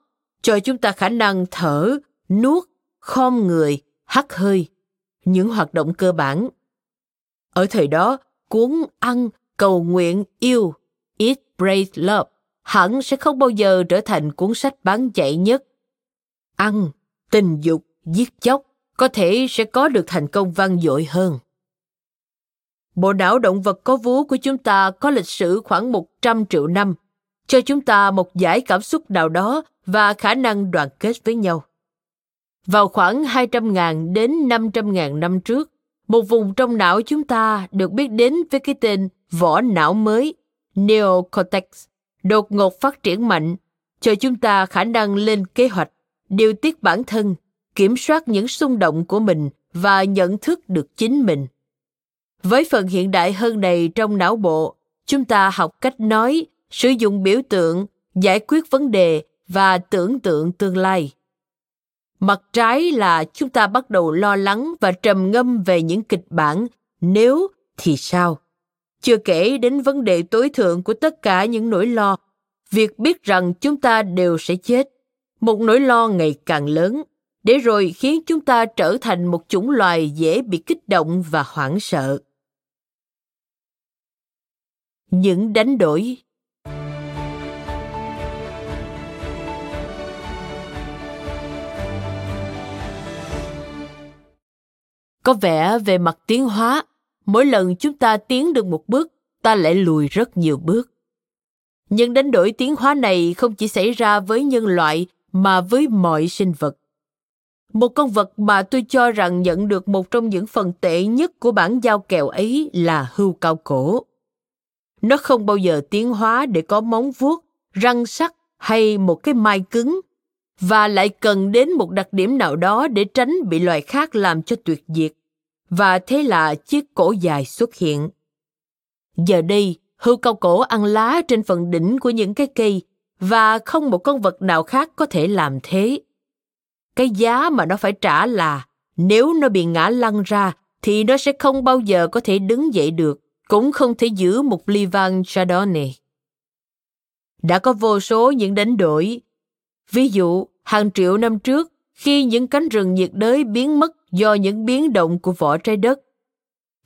cho chúng ta khả năng thở, nuốt, khom người, hắt hơi, những hoạt động cơ bản. Ở thời đó, cuốn ăn, cầu nguyện, yêu, Eat, Pray, Love hẳn sẽ không bao giờ trở thành cuốn sách bán chạy nhất. Ăn, tình dục, giết chóc có thể sẽ có được thành công vang dội hơn. Bộ não động vật có vú của chúng ta có lịch sử khoảng 100 triệu năm – cho chúng ta một giải cảm xúc nào đó và khả năng đoàn kết với nhau. Vào khoảng 200.000 đến 500.000 năm trước, một vùng trong não chúng ta được biết đến với cái tên vỏ não mới, neocortex, đột ngột phát triển mạnh, cho chúng ta khả năng lên kế hoạch, điều tiết bản thân, kiểm soát những xung động của mình và nhận thức được chính mình. Với phần hiện đại hơn này trong não bộ, chúng ta học cách nói sử dụng biểu tượng giải quyết vấn đề và tưởng tượng tương lai mặt trái là chúng ta bắt đầu lo lắng và trầm ngâm về những kịch bản. Nếu thì sao? Chưa kể đến vấn đề tối thượng của tất cả những nỗi lo, việc biết rằng chúng ta đều sẽ chết. Một nỗi lo ngày càng lớn. Để rồi khiến chúng ta trở thành một chủng loài dễ bị kích động và hoảng sợ. Những đánh đổi. Có vẻ về mặt tiến hóa, mỗi lần chúng ta tiến được một bước, ta lại lùi rất nhiều bước. Những đánh đổi tiến hóa này không chỉ xảy ra với nhân loại mà với mọi sinh vật. Một con vật mà tôi cho rằng nhận được một trong những phần tệ nhất của bản giao kèo ấy là hươu cao cổ. Nó không bao giờ tiến hóa để có móng vuốt, răng sắt hay một cái mai cứng, và lại cần đến một đặc điểm nào đó để tránh bị loài khác làm cho tuyệt diệt và thế là chiếc cổ dài xuất hiện. Giờ đây, hươu cao cổ ăn lá trên phần đỉnh của những cái cây và không một con vật nào khác có thể làm thế. Cái giá mà nó phải trả là nếu nó bị ngã lăn ra thì nó sẽ không bao giờ có thể đứng dậy được, cũng không thể giữ một ly vang Chardonnay. Đã có vô số những đánh đổi. Ví dụ, hàng triệu năm trước, khi những cánh rừng nhiệt đới biến mất do những biến động của vỏ trái đất.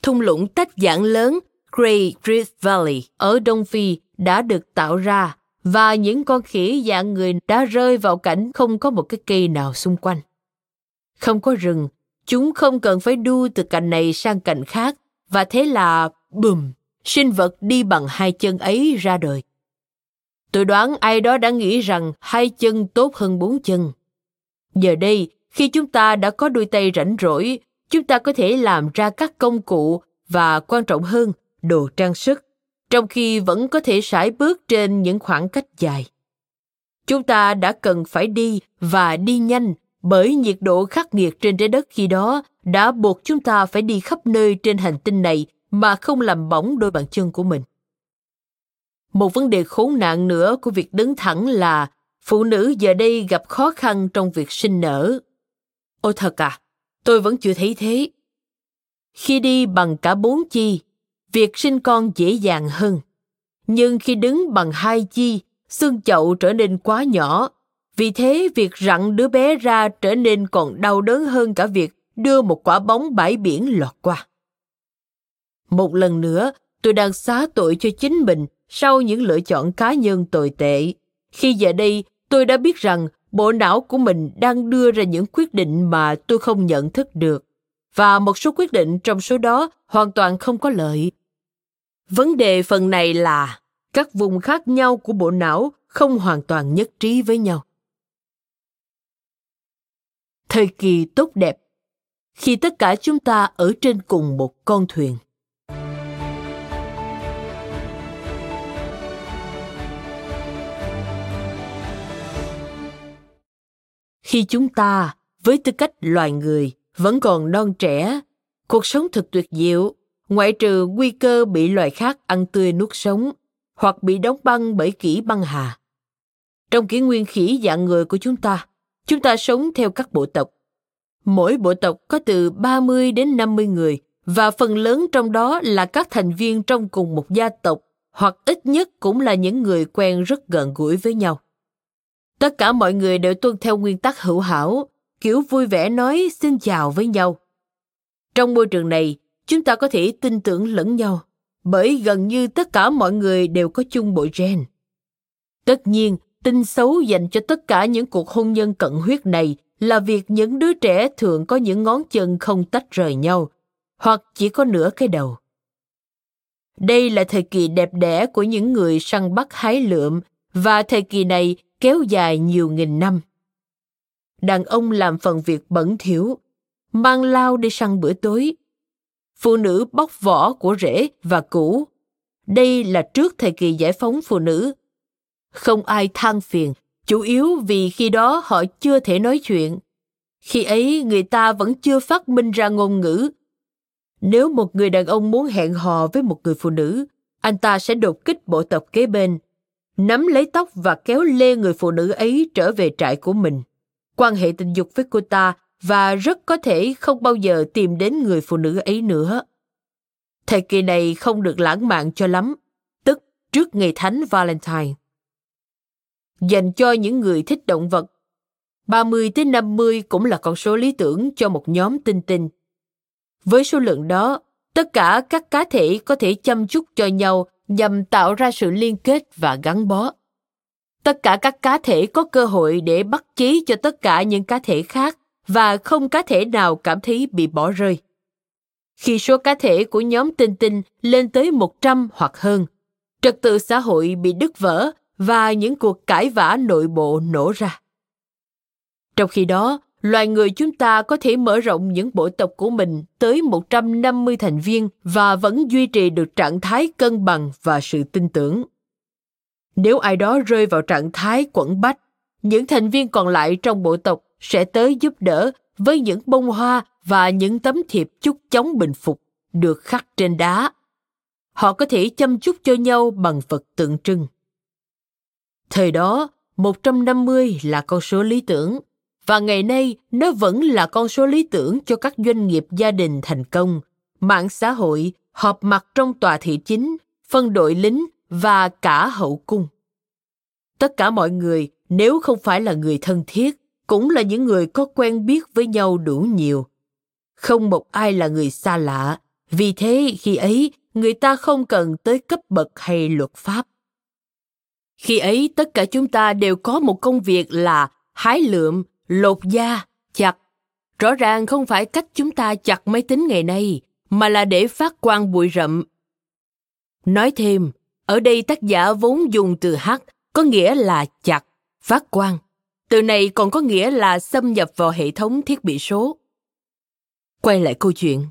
Thung lũng tách giãn lớn Great Rift Valley ở Đông Phi đã được tạo ra và những con khỉ dạng người đã rơi vào cảnh không có một cái cây nào xung quanh. Không có rừng, chúng không cần phải đu từ cành này sang cành khác và thế là bùm, sinh vật đi bằng hai chân ấy ra đời. Tôi đoán ai đó đã nghĩ rằng hai chân tốt hơn bốn chân. Giờ đây, khi chúng ta đã có đôi tay rảnh rỗi, chúng ta có thể làm ra các công cụ và quan trọng hơn, đồ trang sức, trong khi vẫn có thể sải bước trên những khoảng cách dài. Chúng ta đã cần phải đi và đi nhanh bởi nhiệt độ khắc nghiệt trên trái đất khi đó đã buộc chúng ta phải đi khắp nơi trên hành tinh này mà không làm bỏng đôi bàn chân của mình. Một vấn đề khốn nạn nữa của việc đứng thẳng là phụ nữ giờ đây gặp khó khăn trong việc sinh nở. Ôi thật à, tôi vẫn chưa thấy thế. Khi đi bằng cả bốn chi, việc sinh con dễ dàng hơn. Nhưng khi đứng bằng hai chi, xương chậu trở nên quá nhỏ. Vì thế, việc rặn đứa bé ra trở nên còn đau đớn hơn cả việc đưa một quả bóng bãi biển lọt qua. Một lần nữa, tôi đang xá tội cho chính mình sau những lựa chọn cá nhân tồi tệ. Khi giờ đây, tôi đã biết rằng bộ não của mình đang đưa ra những quyết định mà tôi không nhận thức được. Và một số quyết định trong số đó hoàn toàn không có lợi. Vấn đề phần này là các vùng khác nhau của bộ não không hoàn toàn nhất trí với nhau. Thời kỳ tốt đẹp. Khi tất cả chúng ta ở trên cùng một con thuyền. Khi chúng ta, với tư cách loài người, vẫn còn non trẻ, cuộc sống thật tuyệt diệu, ngoại trừ nguy cơ bị loài khác ăn tươi nuốt sống, hoặc bị đóng băng bởi kỷ băng hà trong kỷ nguyên khỉ dạng người của chúng ta chúng ta sống theo các bộ tộc mỗi bộ tộc có từ 30 đến 50 người, và phần lớn trong đó là các thành viên trong cùng một gia tộc, hoặc ít nhất cũng là những người quen rất gần gũi với nhau. Tất cả mọi người đều tuân theo nguyên tắc hữu hảo, kiểu vui vẻ nói xin chào với nhau. Trong môi trường này, chúng ta có thể tin tưởng lẫn nhau, bởi gần như tất cả mọi người đều có chung bộ gen. Tất nhiên, tin xấu dành cho tất cả những cuộc hôn nhân cận huyết này là việc những đứa trẻ thường có những ngón chân không tách rời nhau, hoặc chỉ có nửa cái đầu. Đây là thời kỳ đẹp đẽ của những người săn bắt hái lượm, và thời kỳ này kéo dài nhiều nghìn năm. Đàn ông làm phần việc bẩn thỉu, mang lao đi săn bữa tối. Phụ nữ bóc vỏ của rễ và củ. Đây là trước thời kỳ giải phóng phụ nữ. Không ai than phiền, chủ yếu vì khi đó họ chưa thể nói chuyện. Khi ấy người ta vẫn chưa phát minh ra ngôn ngữ. Nếu một người đàn ông muốn hẹn hò với một người phụ nữ, anh ta sẽ đột kích bộ tộc kế bên nắm lấy tóc và kéo lê người phụ nữ ấy trở về trại của mình. Quan hệ tình dục với cô ta và rất có thể không bao giờ tìm đến người phụ nữ ấy nữa. Thời kỳ này không được lãng mạn cho lắm, tức trước ngày thánh Valentine. Dành cho những người thích động vật, 30 tới 50 cũng là con số lý tưởng cho một nhóm tinh tinh. Với số lượng đó, tất cả các cá thể có thể chăm chút cho nhau nhằm tạo ra sự liên kết và gắn bó. Tất cả các cá thể có cơ hội để bắt chí cho tất cả những cá thể khác và không cá thể nào cảm thấy bị bỏ rơi. Khi số cá thể của nhóm tinh tinh lên tới 100 hoặc hơn, trật tự xã hội bị đứt vỡ và những cuộc cãi vã nội bộ nổ ra. Trong khi đó, loài người chúng ta có thể mở rộng những bộ tộc của mình tới 150 thành viên và vẫn duy trì được trạng thái cân bằng và sự tin tưởng. Nếu ai đó rơi vào trạng thái quẩn bách, những thành viên còn lại trong bộ tộc sẽ tới giúp đỡ với những bông hoa và những tấm thiệp chúc chống bình phục được khắc trên đá. Họ có thể chăm chúc cho nhau bằng vật tượng trưng. Thời đó, 150 là con số lý tưởng, và ngày nay nó vẫn là con số lý tưởng cho các doanh nghiệp gia đình thành công, mạng xã hội, họp mặt trong tòa thị chính, phân đội lính và cả hậu cung. Tất cả mọi người, nếu không phải là người thân thiết, cũng là những người có quen biết với nhau đủ nhiều. Không một ai là người xa lạ, vì thế khi ấy người ta không cần tới cấp bậc hay luật pháp. Khi ấy tất cả chúng ta đều có một công việc là hái lượm, lột da, chặt. Rõ ràng không phải cách chúng ta chặt máy tính ngày nay, mà là để phát quang bụi rậm. Nói thêm, ở đây tác giả vốn dùng từ h có nghĩa là chặt, phát quang. Từ này còn có nghĩa là xâm nhập vào hệ thống thiết bị số. Quay lại câu chuyện.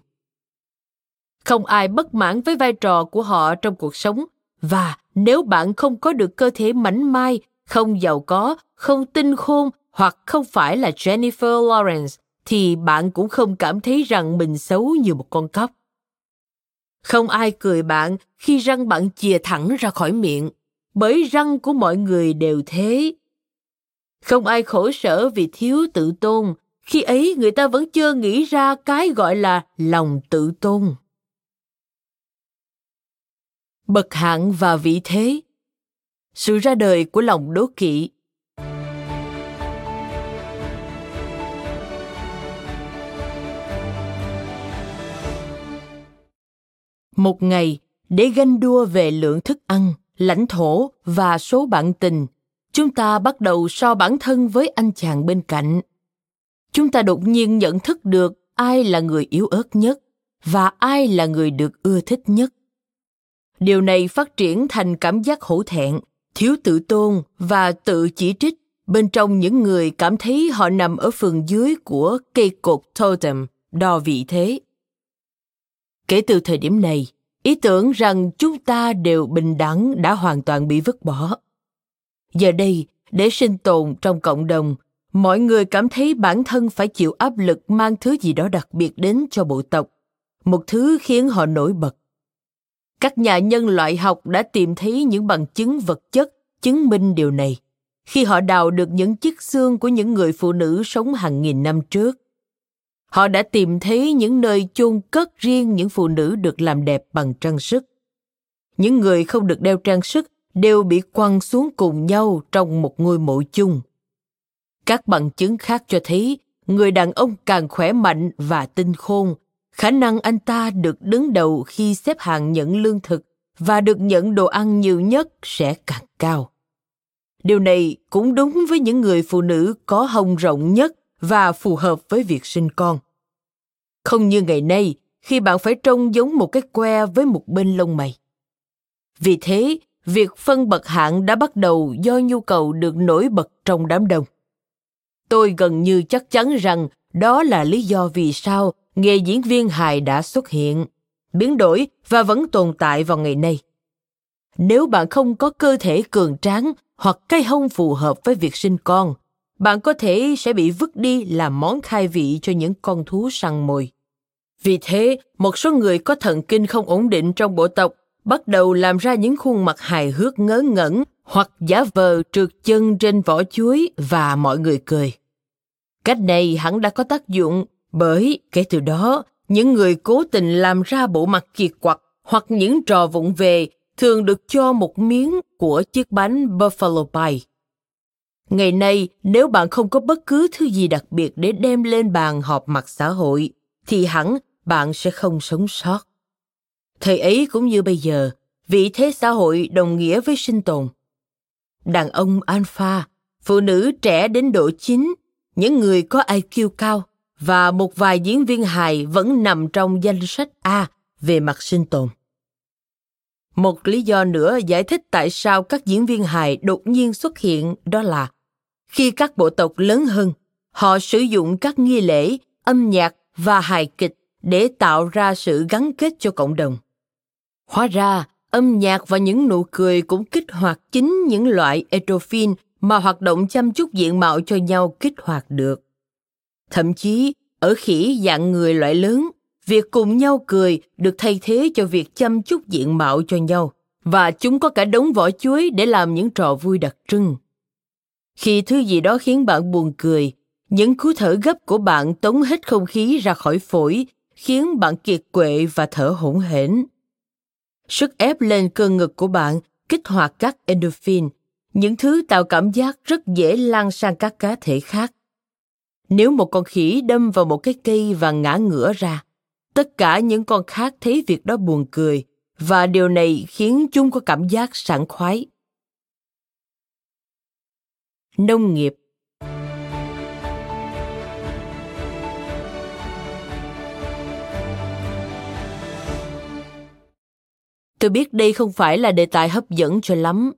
Không ai bất mãn với vai trò của họ trong cuộc sống và nếu bạn không có được cơ thể mảnh mai, không giàu có, không tinh khôn hoặc không phải là Jennifer Lawrence thì bạn cũng không cảm thấy rằng mình xấu như một con cóc. Không ai cười bạn khi răng bạn chìa thẳng ra khỏi miệng, bởi răng của mọi người đều thế. Không ai khổ sở vì thiếu tự tôn, khi ấy người ta vẫn chưa nghĩ ra cái gọi là lòng tự tôn. Bậc hạng và vị thế Sự ra đời của lòng đố kỵ Một ngày, để ganh đua về lượng thức ăn, lãnh thổ và số bạn tình, chúng ta bắt đầu so bản thân với anh chàng bên cạnh. Chúng ta đột nhiên nhận thức được ai là người yếu ớt nhất và ai là người được ưa thích nhất. Điều này phát triển thành cảm giác hổ thẹn, thiếu tự tôn và tự chỉ trích bên trong những người cảm thấy họ nằm ở phần dưới của cây cột totem đo vị thế. Kể từ thời điểm này, ý tưởng rằng chúng ta đều bình đẳng đã hoàn toàn bị vứt bỏ. Giờ đây, để sinh tồn trong cộng đồng, mọi người cảm thấy bản thân phải chịu áp lực mang thứ gì đó đặc biệt đến cho bộ tộc, một thứ khiến họ nổi bật. Các nhà nhân loại học đã tìm thấy những bằng chứng vật chất chứng minh điều này khi họ đào được những chiếc xương của những người phụ nữ sống hàng nghìn năm trước họ đã tìm thấy những nơi chôn cất riêng những phụ nữ được làm đẹp bằng trang sức. Những người không được đeo trang sức đều bị quăng xuống cùng nhau trong một ngôi mộ chung. Các bằng chứng khác cho thấy người đàn ông càng khỏe mạnh và tinh khôn, khả năng anh ta được đứng đầu khi xếp hàng nhận lương thực và được nhận đồ ăn nhiều nhất sẽ càng cao. Điều này cũng đúng với những người phụ nữ có hông rộng nhất và phù hợp với việc sinh con. Không như ngày nay, khi bạn phải trông giống một cái que với một bên lông mày. Vì thế, việc phân bậc hạng đã bắt đầu do nhu cầu được nổi bật trong đám đông. Tôi gần như chắc chắn rằng đó là lý do vì sao nghề diễn viên hài đã xuất hiện, biến đổi và vẫn tồn tại vào ngày nay. Nếu bạn không có cơ thể cường tráng hoặc cây hông phù hợp với việc sinh con, bạn có thể sẽ bị vứt đi làm món khai vị cho những con thú săn mồi. Vì thế, một số người có thần kinh không ổn định trong bộ tộc bắt đầu làm ra những khuôn mặt hài hước ngớ ngẩn hoặc giả vờ trượt chân trên vỏ chuối và mọi người cười. Cách này hẳn đã có tác dụng bởi kể từ đó, những người cố tình làm ra bộ mặt kiệt quặc hoặc những trò vụng về thường được cho một miếng của chiếc bánh buffalo pie. Ngày nay, nếu bạn không có bất cứ thứ gì đặc biệt để đem lên bàn họp mặt xã hội, thì hẳn bạn sẽ không sống sót. Thời ấy cũng như bây giờ, vị thế xã hội đồng nghĩa với sinh tồn. Đàn ông alpha, phụ nữ trẻ đến độ chín, những người có IQ cao và một vài diễn viên hài vẫn nằm trong danh sách A về mặt sinh tồn. Một lý do nữa giải thích tại sao các diễn viên hài đột nhiên xuất hiện đó là khi các bộ tộc lớn hơn, họ sử dụng các nghi lễ, âm nhạc và hài kịch để tạo ra sự gắn kết cho cộng đồng. Hóa ra, âm nhạc và những nụ cười cũng kích hoạt chính những loại endorphin mà hoạt động chăm chút diện mạo cho nhau kích hoạt được. Thậm chí, ở khỉ dạng người loại lớn, việc cùng nhau cười được thay thế cho việc chăm chút diện mạo cho nhau, và chúng có cả đống vỏ chuối để làm những trò vui đặc trưng. Khi thứ gì đó khiến bạn buồn cười, những cú thở gấp của bạn tống hết không khí ra khỏi phổi, khiến bạn kiệt quệ và thở hổn hển. Sức ép lên cơ ngực của bạn kích hoạt các endorphin, những thứ tạo cảm giác rất dễ lan sang các cá thể khác. Nếu một con khỉ đâm vào một cái cây và ngã ngửa ra, tất cả những con khác thấy việc đó buồn cười, và điều này khiến chúng có cảm giác sảng khoái. Nông nghiệp Tôi biết đây không phải là đề tài hấp dẫn cho lắm.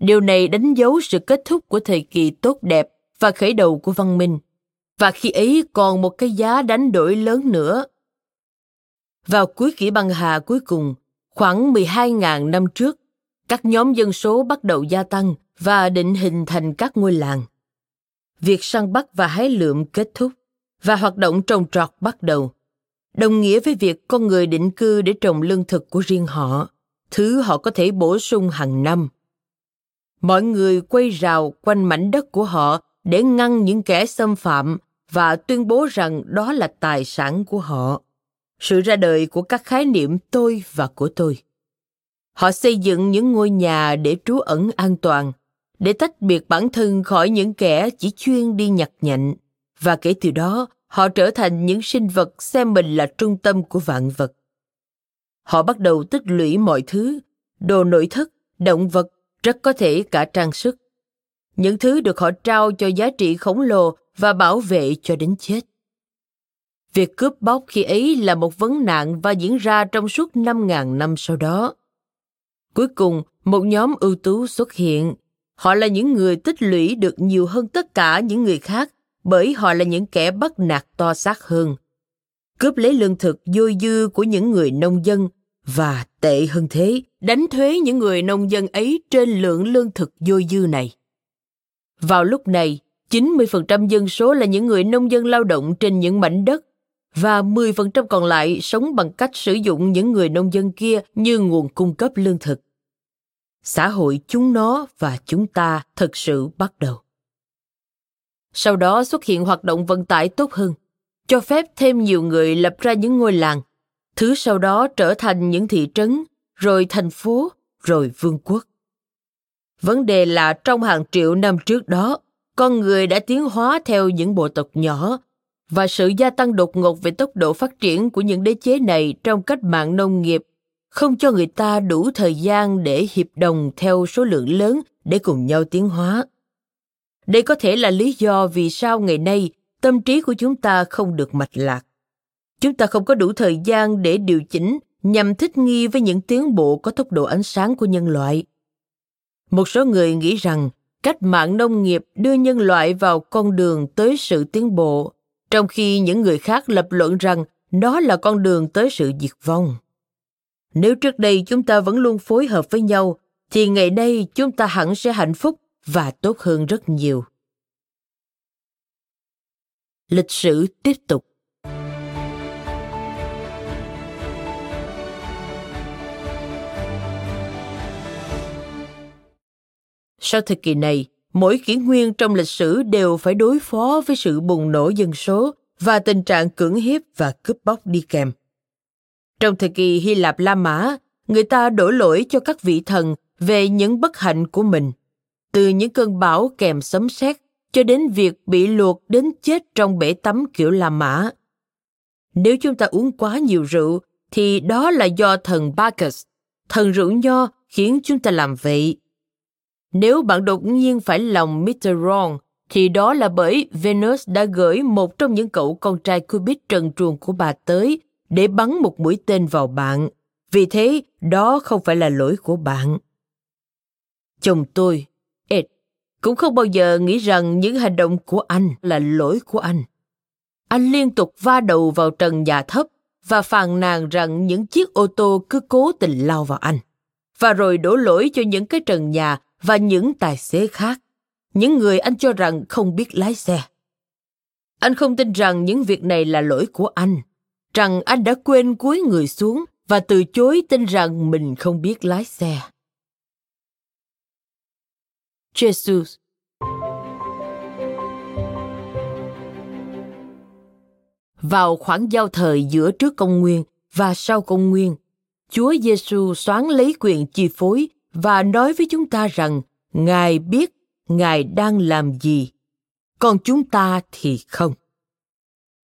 Điều này đánh dấu sự kết thúc của thời kỳ tốt đẹp và khởi đầu của văn minh. Và khi ấy còn một cái giá đánh đổi lớn nữa. Vào cuối kỷ băng hà cuối cùng, khoảng 12.000 năm trước, các nhóm dân số bắt đầu gia tăng và định hình thành các ngôi làng. Việc săn bắt và hái lượm kết thúc và hoạt động trồng trọt bắt đầu đồng nghĩa với việc con người định cư để trồng lương thực của riêng họ, thứ họ có thể bổ sung hàng năm. Mọi người quay rào quanh mảnh đất của họ để ngăn những kẻ xâm phạm và tuyên bố rằng đó là tài sản của họ. Sự ra đời của các khái niệm tôi và của tôi. Họ xây dựng những ngôi nhà để trú ẩn an toàn, để tách biệt bản thân khỏi những kẻ chỉ chuyên đi nhặt nhạnh, và kể từ đó họ trở thành những sinh vật xem mình là trung tâm của vạn vật. Họ bắt đầu tích lũy mọi thứ, đồ nội thất, động vật, rất có thể cả trang sức. Những thứ được họ trao cho giá trị khổng lồ và bảo vệ cho đến chết. Việc cướp bóc khi ấy là một vấn nạn và diễn ra trong suốt 5.000 năm sau đó. Cuối cùng, một nhóm ưu tú xuất hiện. Họ là những người tích lũy được nhiều hơn tất cả những người khác bởi họ là những kẻ bắt nạt to xác hơn. Cướp lấy lương thực dôi dư của những người nông dân và tệ hơn thế, đánh thuế những người nông dân ấy trên lượng lương thực dôi dư này. Vào lúc này, 90% dân số là những người nông dân lao động trên những mảnh đất và 10% còn lại sống bằng cách sử dụng những người nông dân kia như nguồn cung cấp lương thực. Xã hội chúng nó và chúng ta thực sự bắt đầu. Sau đó xuất hiện hoạt động vận tải tốt hơn, cho phép thêm nhiều người lập ra những ngôi làng, thứ sau đó trở thành những thị trấn, rồi thành phố, rồi vương quốc. Vấn đề là trong hàng triệu năm trước đó, con người đã tiến hóa theo những bộ tộc nhỏ và sự gia tăng đột ngột về tốc độ phát triển của những đế chế này trong cách mạng nông nghiệp không cho người ta đủ thời gian để hiệp đồng theo số lượng lớn để cùng nhau tiến hóa. Đây có thể là lý do vì sao ngày nay tâm trí của chúng ta không được mạch lạc. Chúng ta không có đủ thời gian để điều chỉnh nhằm thích nghi với những tiến bộ có tốc độ ánh sáng của nhân loại. Một số người nghĩ rằng cách mạng nông nghiệp đưa nhân loại vào con đường tới sự tiến bộ, trong khi những người khác lập luận rằng nó là con đường tới sự diệt vong. Nếu trước đây chúng ta vẫn luôn phối hợp với nhau, thì ngày nay chúng ta hẳn sẽ hạnh phúc và tốt hơn rất nhiều. Lịch sử tiếp tục Sau thời kỳ này, mỗi kỷ nguyên trong lịch sử đều phải đối phó với sự bùng nổ dân số và tình trạng cưỡng hiếp và cướp bóc đi kèm. Trong thời kỳ Hy Lạp La Mã, người ta đổ lỗi cho các vị thần về những bất hạnh của mình – từ những cơn bão kèm sấm sét cho đến việc bị luộc đến chết trong bể tắm kiểu La Mã. Nếu chúng ta uống quá nhiều rượu, thì đó là do thần Bacchus, thần rượu nho khiến chúng ta làm vậy. Nếu bạn đột nhiên phải lòng Mitterrand, thì đó là bởi Venus đã gửi một trong những cậu con trai Cupid trần truồng của bà tới để bắn một mũi tên vào bạn. Vì thế, đó không phải là lỗi của bạn. Chồng tôi, Ed cũng không bao giờ nghĩ rằng những hành động của anh là lỗi của anh. Anh liên tục va đầu vào trần nhà thấp và phàn nàn rằng những chiếc ô tô cứ cố tình lao vào anh. Và rồi đổ lỗi cho những cái trần nhà và những tài xế khác, những người anh cho rằng không biết lái xe. Anh không tin rằng những việc này là lỗi của anh, rằng anh đã quên cúi người xuống và từ chối tin rằng mình không biết lái xe. Jesus Vào khoảng giao thời giữa trước công nguyên và sau công nguyên, Chúa Giêsu xoán lấy quyền chi phối và nói với chúng ta rằng Ngài biết Ngài đang làm gì, còn chúng ta thì không.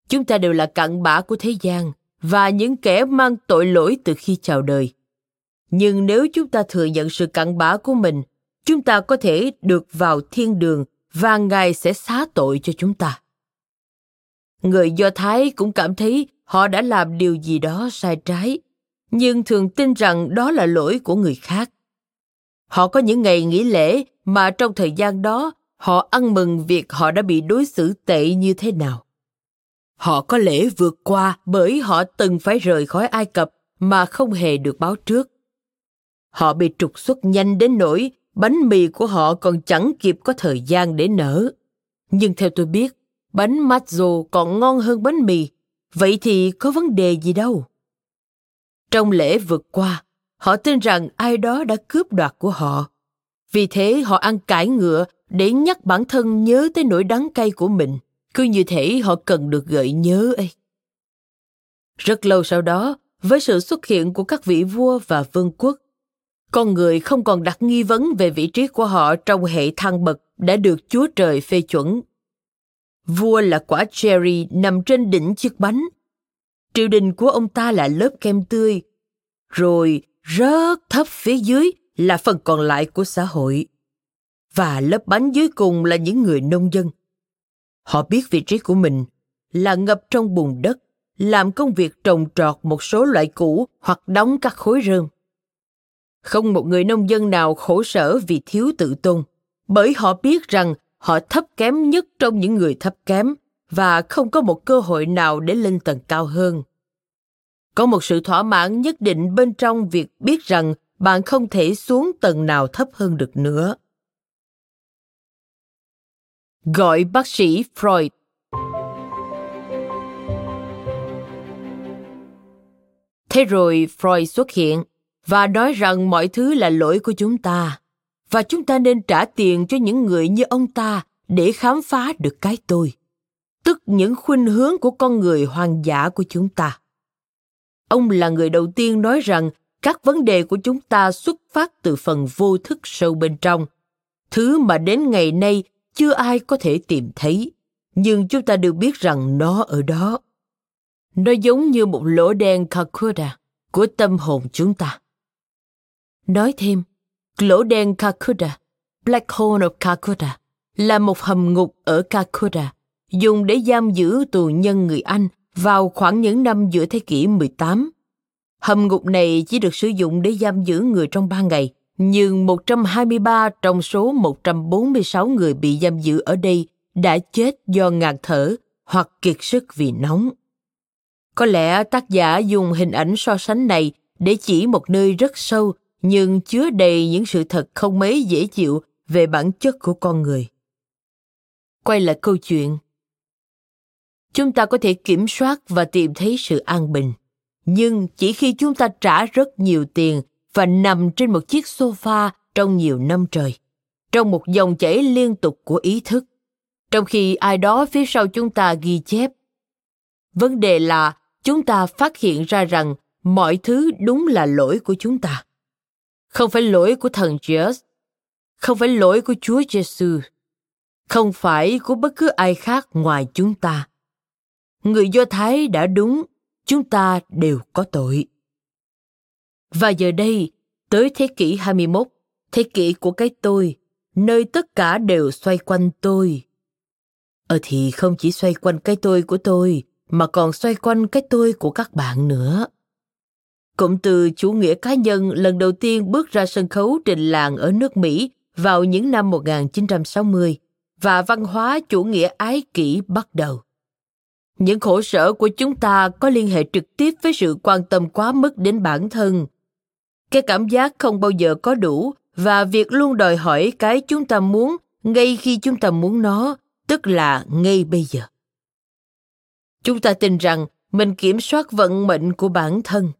Chúng ta đều là cặn bã của thế gian và những kẻ mang tội lỗi từ khi chào đời. Nhưng nếu chúng ta thừa nhận sự cặn bã của mình, chúng ta có thể được vào thiên đường và Ngài sẽ xá tội cho chúng ta. Người Do Thái cũng cảm thấy họ đã làm điều gì đó sai trái, nhưng thường tin rằng đó là lỗi của người khác. Họ có những ngày nghỉ lễ mà trong thời gian đó họ ăn mừng việc họ đã bị đối xử tệ như thế nào. Họ có lễ vượt qua bởi họ từng phải rời khỏi Ai Cập mà không hề được báo trước. Họ bị trục xuất nhanh đến nỗi bánh mì của họ còn chẳng kịp có thời gian để nở. Nhưng theo tôi biết, bánh matzo còn ngon hơn bánh mì, vậy thì có vấn đề gì đâu. Trong lễ vượt qua, họ tin rằng ai đó đã cướp đoạt của họ. Vì thế họ ăn cải ngựa để nhắc bản thân nhớ tới nỗi đắng cay của mình. Cứ như thể họ cần được gợi nhớ ấy. Rất lâu sau đó, với sự xuất hiện của các vị vua và vương quốc, con người không còn đặt nghi vấn về vị trí của họ trong hệ thăng bậc đã được Chúa Trời phê chuẩn. Vua là quả cherry nằm trên đỉnh chiếc bánh. Triều đình của ông ta là lớp kem tươi, rồi rất thấp phía dưới là phần còn lại của xã hội. Và lớp bánh dưới cùng là những người nông dân. Họ biết vị trí của mình là ngập trong bùn đất, làm công việc trồng trọt một số loại củ hoặc đóng các khối rơm. Không một người nông dân nào khổ sở vì thiếu tự tôn, bởi họ biết rằng họ thấp kém nhất trong những người thấp kém và không có một cơ hội nào để lên tầng cao hơn. Có một sự thỏa mãn nhất định bên trong việc biết rằng bạn không thể xuống tầng nào thấp hơn được nữa. Gọi bác sĩ Freud Thế rồi Freud xuất hiện và nói rằng mọi thứ là lỗi của chúng ta và chúng ta nên trả tiền cho những người như ông ta để khám phá được cái tôi, tức những khuynh hướng của con người hoang dã của chúng ta ông là người đầu tiên nói rằng các vấn đề của chúng ta xuất phát từ phần vô thức sâu bên trong thứ mà đến ngày nay chưa ai có thể tìm thấy nhưng chúng ta được biết rằng nó ở đó nó giống như một lỗ đen kakuda của tâm hồn chúng ta. Nói thêm, lỗ đen kakuda Black Hole of kakuda là một hầm ngục ở kakuda dùng để giam giữ tù nhân người Anh vào khoảng những năm giữa thế kỷ 18. Hầm ngục này chỉ được sử dụng để giam giữ người trong 3 ngày, nhưng 123 trong số 146 người bị giam giữ ở đây đã chết do ngạt thở hoặc kiệt sức vì nóng. Có lẽ tác giả dùng hình ảnh so sánh này để chỉ một nơi rất sâu nhưng chứa đầy những sự thật không mấy dễ chịu về bản chất của con người. Quay lại câu chuyện. Chúng ta có thể kiểm soát và tìm thấy sự an bình, nhưng chỉ khi chúng ta trả rất nhiều tiền và nằm trên một chiếc sofa trong nhiều năm trời, trong một dòng chảy liên tục của ý thức, trong khi ai đó phía sau chúng ta ghi chép. Vấn đề là chúng ta phát hiện ra rằng mọi thứ đúng là lỗi của chúng ta. Không phải lỗi của thần Jesus, không phải lỗi của Chúa Giêsu, không phải của bất cứ ai khác ngoài chúng ta. Người Do Thái đã đúng, chúng ta đều có tội. Và giờ đây, tới thế kỷ 21, thế kỷ của cái tôi, nơi tất cả đều xoay quanh tôi. Ờ thì không chỉ xoay quanh cái tôi của tôi, mà còn xoay quanh cái tôi của các bạn nữa. Cụm từ chủ nghĩa cá nhân lần đầu tiên bước ra sân khấu trình làng ở nước Mỹ vào những năm 1960 và văn hóa chủ nghĩa ái kỷ bắt đầu. Những khổ sở của chúng ta có liên hệ trực tiếp với sự quan tâm quá mức đến bản thân. Cái cảm giác không bao giờ có đủ và việc luôn đòi hỏi cái chúng ta muốn ngay khi chúng ta muốn nó, tức là ngay bây giờ. Chúng ta tin rằng mình kiểm soát vận mệnh của bản thân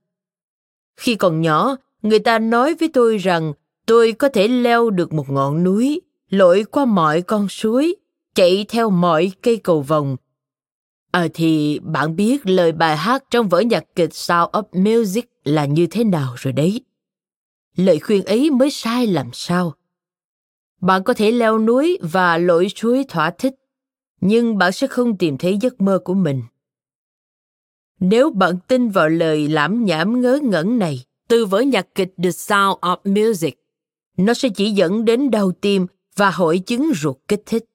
Khi còn nhỏ, người ta nói với tôi rằng tôi có thể leo được một ngọn núi, lội qua mọi con suối, chạy theo mọi cây cầu vồng. À thì bạn biết lời bài hát trong vở nhạc kịch Sound of Music là như thế nào rồi đấy. Lời khuyên ấy mới sai làm sao. Bạn có thể leo núi và lội suối thỏa thích, nhưng bạn sẽ không tìm thấy giấc mơ của mình. Nếu bạn tin vào lời lãm nhảm ngớ ngẩn này từ vở nhạc kịch The Sound of Music, nó sẽ chỉ dẫn đến đau tim và hội chứng ruột kích thích.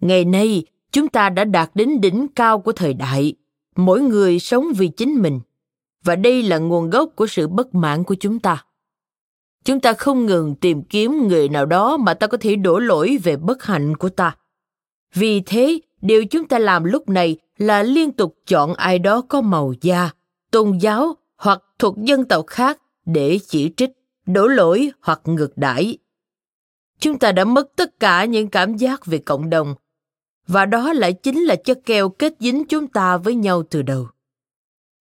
Ngày nay, chúng ta đã đạt đến đỉnh cao của thời đại. Mỗi người sống vì chính mình. Và đây là nguồn gốc của sự bất mãn của chúng ta. Chúng ta không ngừng tìm kiếm người nào đó mà ta có thể đổ lỗi về bất hạnh của ta. Vì thế, điều chúng ta làm lúc này là liên tục chọn ai đó có màu da, tôn giáo hoặc thuộc dân tộc khác để chỉ trích, đổ lỗi hoặc ngược đãi. Chúng ta đã mất tất cả những cảm giác về cộng đồng và đó lại chính là chất keo kết dính chúng ta với nhau từ đầu.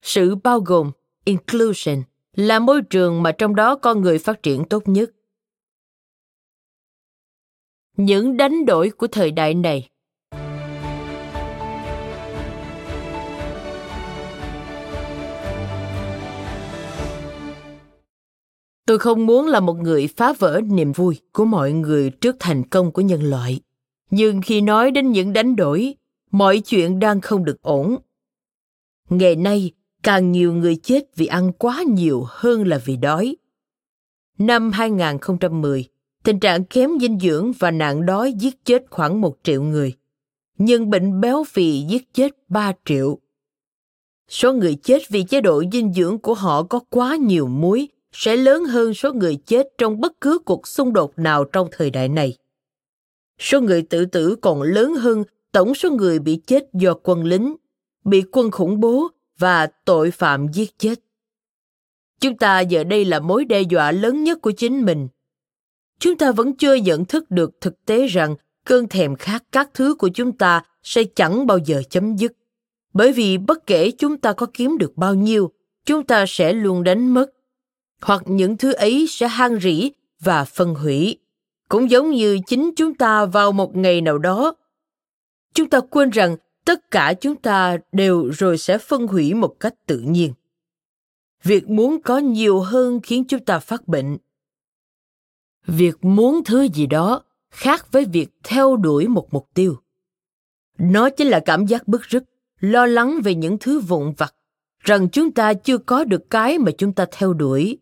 Sự bao gồm, inclusion, là môi trường mà trong đó con người phát triển tốt nhất. Những đánh đổi của thời đại này Tôi không muốn là một người phá vỡ niềm vui của mọi người trước thành công của nhân loại. Nhưng khi nói đến những đánh đổi, mọi chuyện đang không được ổn. Ngày nay, càng nhiều người chết vì ăn quá nhiều hơn là vì đói. Năm 2010, tình trạng kém dinh dưỡng và nạn đói giết chết khoảng một triệu người. Nhưng bệnh béo phì giết chết 3 triệu. Số người chết vì chế độ dinh dưỡng của họ có quá nhiều muối sẽ lớn hơn số người chết trong bất cứ cuộc xung đột nào trong thời đại này. Số người tự tử còn lớn hơn tổng số người bị chết do quân lính, bị quân khủng bố và tội phạm giết chết. Chúng ta giờ đây là mối đe dọa lớn nhất của chính mình. Chúng ta vẫn chưa nhận thức được thực tế rằng cơn thèm khát các thứ của chúng ta sẽ chẳng bao giờ chấm dứt. Bởi vì bất kể chúng ta có kiếm được bao nhiêu, chúng ta sẽ luôn đánh mất hoặc những thứ ấy sẽ han rỉ và phân hủy cũng giống như chính chúng ta vào một ngày nào đó. Chúng ta quên rằng tất cả chúng ta đều rồi sẽ phân hủy một cách tự nhiên. Việc muốn có nhiều hơn khiến chúng ta phát bệnh. Việc muốn thứ gì đó khác với việc theo đuổi một mục tiêu. Nó chính là cảm giác bức rứt, lo lắng về những thứ vụn vặt, rằng chúng ta chưa có được cái mà chúng ta theo đuổi.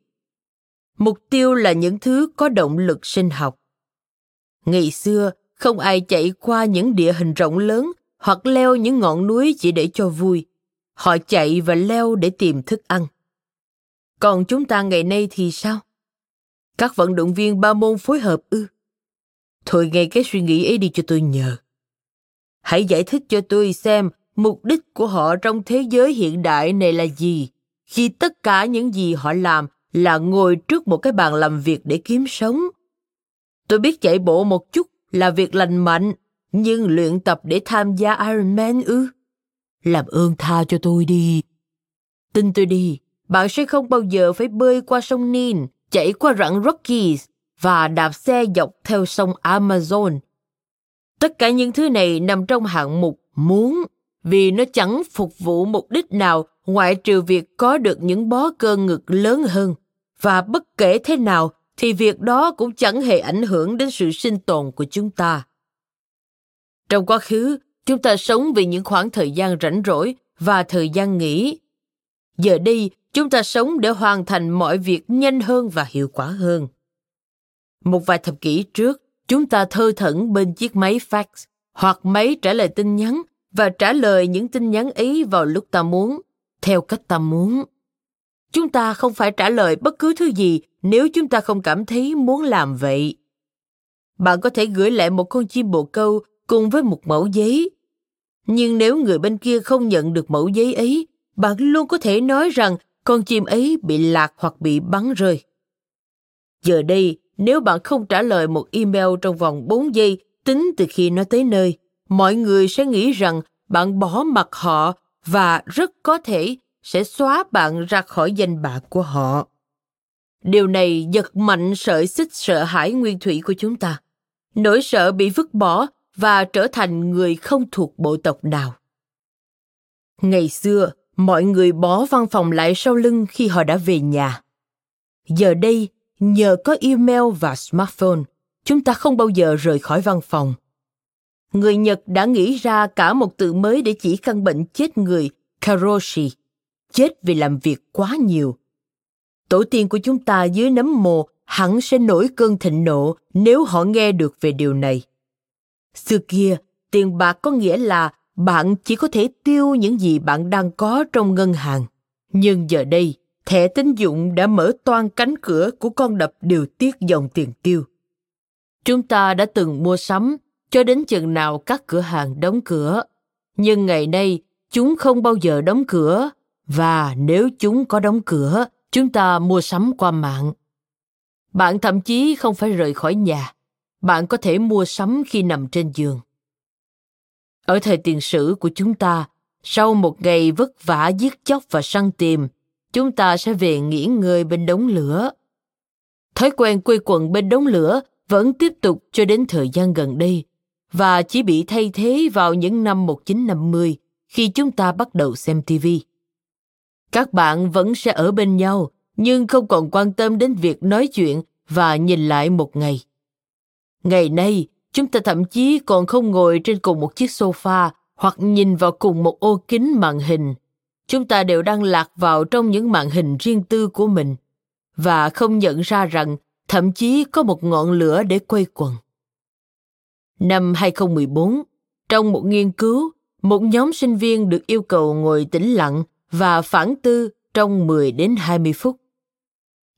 Mục tiêu là những thứ có động lực sinh học ngày xưa, không ai chạy qua những địa hình rộng lớn hoặc leo những ngọn núi chỉ để cho vui. Họ chạy và leo để tìm thức ăn. Còn chúng ta ngày nay thì sao? Các vận động viên ba môn phối hợp ư? Thôi nghe cái suy nghĩ ấy đi cho tôi nhờ. Hãy giải thích cho tôi xem mục đích của họ trong thế giới hiện đại này là gì, khi tất cả những gì họ làm là ngồi trước một cái bàn làm việc để kiếm sống. Tôi biết chạy bộ một chút là việc lành mạnh, nhưng luyện tập để tham gia Ironman ư? Làm ơn tha cho tôi đi. Tin tôi đi, bạn sẽ không bao giờ phải bơi qua sông Nin, chạy qua rặng Rockies và đạp xe dọc theo sông Amazon. Tất cả những thứ này nằm trong hạng mục muốn vì nó chẳng phục vụ mục đích nào ngoại trừ việc có được những bó cơ ngực lớn hơn và bất kể thế nào thì việc đó cũng chẳng hề ảnh hưởng đến sự sinh tồn của chúng ta. Trong quá khứ, chúng ta sống vì những khoảng thời gian rảnh rỗi và thời gian nghỉ. Giờ đây, chúng ta sống để hoàn thành mọi việc nhanh hơn và hiệu quả hơn. Một vài thập kỷ trước, chúng ta thơ thẩn bên chiếc máy fax hoặc máy trả lời tin nhắn và trả lời những tin nhắn ấy vào lúc ta muốn, theo cách ta muốn. Chúng ta không phải trả lời bất cứ thứ gì nếu chúng ta không cảm thấy muốn làm vậy, bạn có thể gửi lại một con chim bồ câu cùng với một mẫu giấy nhưng nếu người bên kia không nhận được mẫu giấy ấy, bạn luôn có thể nói rằng con chim ấy bị lạc hoặc bị bắn rơi giờ đây, nếu bạn không trả lời một email trong vòng 4 giây tính từ khi nó tới nơi, mọi người sẽ nghĩ rằng bạn bỏ mặt họ và rất có thể sẽ xóa bạn ra khỏi danh bạ của họ. Điều này giật mạnh sợi xích sợ hãi nguyên thủy của chúng ta. Nỗi sợ bị vứt bỏ và trở thành người không thuộc bộ tộc nào. Ngày xưa, mọi người bỏ văn phòng lại sau lưng khi họ đã về nhà. Giờ đây, nhờ có email và smartphone, chúng ta không bao giờ rời khỏi văn phòng. Người Nhật đã nghĩ ra cả một từ mới để chỉ căn bệnh chết người karoshi, chết vì làm việc quá nhiều. Tổ tiên của chúng ta dưới nấm mồ hẳn sẽ nổi cơn thịnh nộ nếu họ nghe được về điều này. Xưa kia, tiền bạc có nghĩa là bạn chỉ có thể tiêu những gì bạn đang có trong ngân hàng. Nhưng giờ đây, thẻ tín dụng đã mở toan cánh cửa của con đập điều tiết dòng tiền tiêu. Chúng ta đã từng mua sắm cho đến chừng nào các cửa hàng đóng cửa. Nhưng ngày nay, chúng không bao giờ đóng cửa và nếu chúng có đóng cửa, chúng ta mua sắm qua mạng. Bạn thậm chí không phải rời khỏi nhà. Bạn có thể mua sắm khi nằm trên giường. Ở thời tiền sử của chúng ta, sau một ngày vất vả giết chóc và săn tìm, chúng ta sẽ về nghỉ ngơi bên đống lửa. Thói quen quây quần bên đống lửa vẫn tiếp tục cho đến thời gian gần đây và chỉ bị thay thế vào những năm 1950 khi chúng ta bắt đầu xem TV. Các bạn vẫn sẽ ở bên nhau, nhưng không còn quan tâm đến việc nói chuyện và nhìn lại một ngày. Ngày nay, chúng ta thậm chí còn không ngồi trên cùng một chiếc sofa hoặc nhìn vào cùng một ô kính màn hình. Chúng ta đều đang lạc vào trong những màn hình riêng tư của mình và không nhận ra rằng thậm chí có một ngọn lửa để quay quần. Năm 2014, trong một nghiên cứu, một nhóm sinh viên được yêu cầu ngồi tĩnh lặng và phản tư trong 10 đến 20 phút.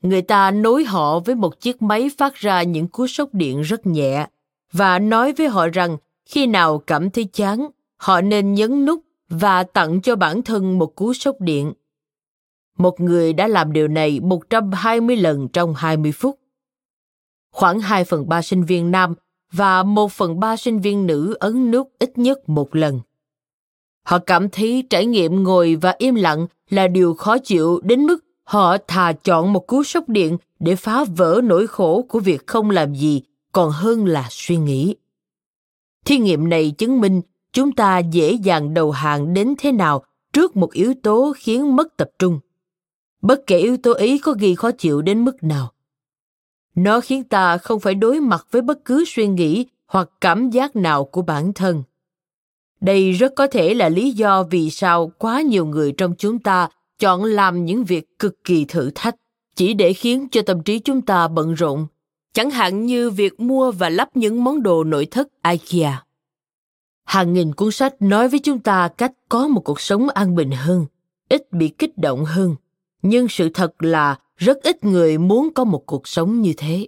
Người ta nối họ với một chiếc máy phát ra những cú sốc điện rất nhẹ và nói với họ rằng khi nào cảm thấy chán, họ nên nhấn nút và tặng cho bản thân một cú sốc điện. Một người đã làm điều này 120 lần trong 20 phút. Khoảng 2 phần 3 sinh viên nam và 1 phần 3 sinh viên nữ ấn nút ít nhất một lần. Họ cảm thấy trải nghiệm ngồi và im lặng là điều khó chịu đến mức họ thà chọn một cú sốc điện để phá vỡ nỗi khổ của việc không làm gì, còn hơn là suy nghĩ. Thí nghiệm này chứng minh chúng ta dễ dàng đầu hàng đến thế nào trước một yếu tố khiến mất tập trung. Bất kể yếu tố ấy có ghi khó chịu đến mức nào. Nó khiến ta không phải đối mặt với bất cứ suy nghĩ hoặc cảm giác nào của bản thân. Đây rất có thể là lý do vì sao quá nhiều người trong chúng ta chọn làm những việc cực kỳ thử thách chỉ để khiến cho tâm trí chúng ta bận rộn chẳng hạn như việc mua và lắp những món đồ nội thất IKEA. Hàng nghìn cuốn sách nói với chúng ta cách có một cuộc sống an bình hơn, ít bị kích động hơn, nhưng sự thật là rất ít người muốn có một cuộc sống như thế.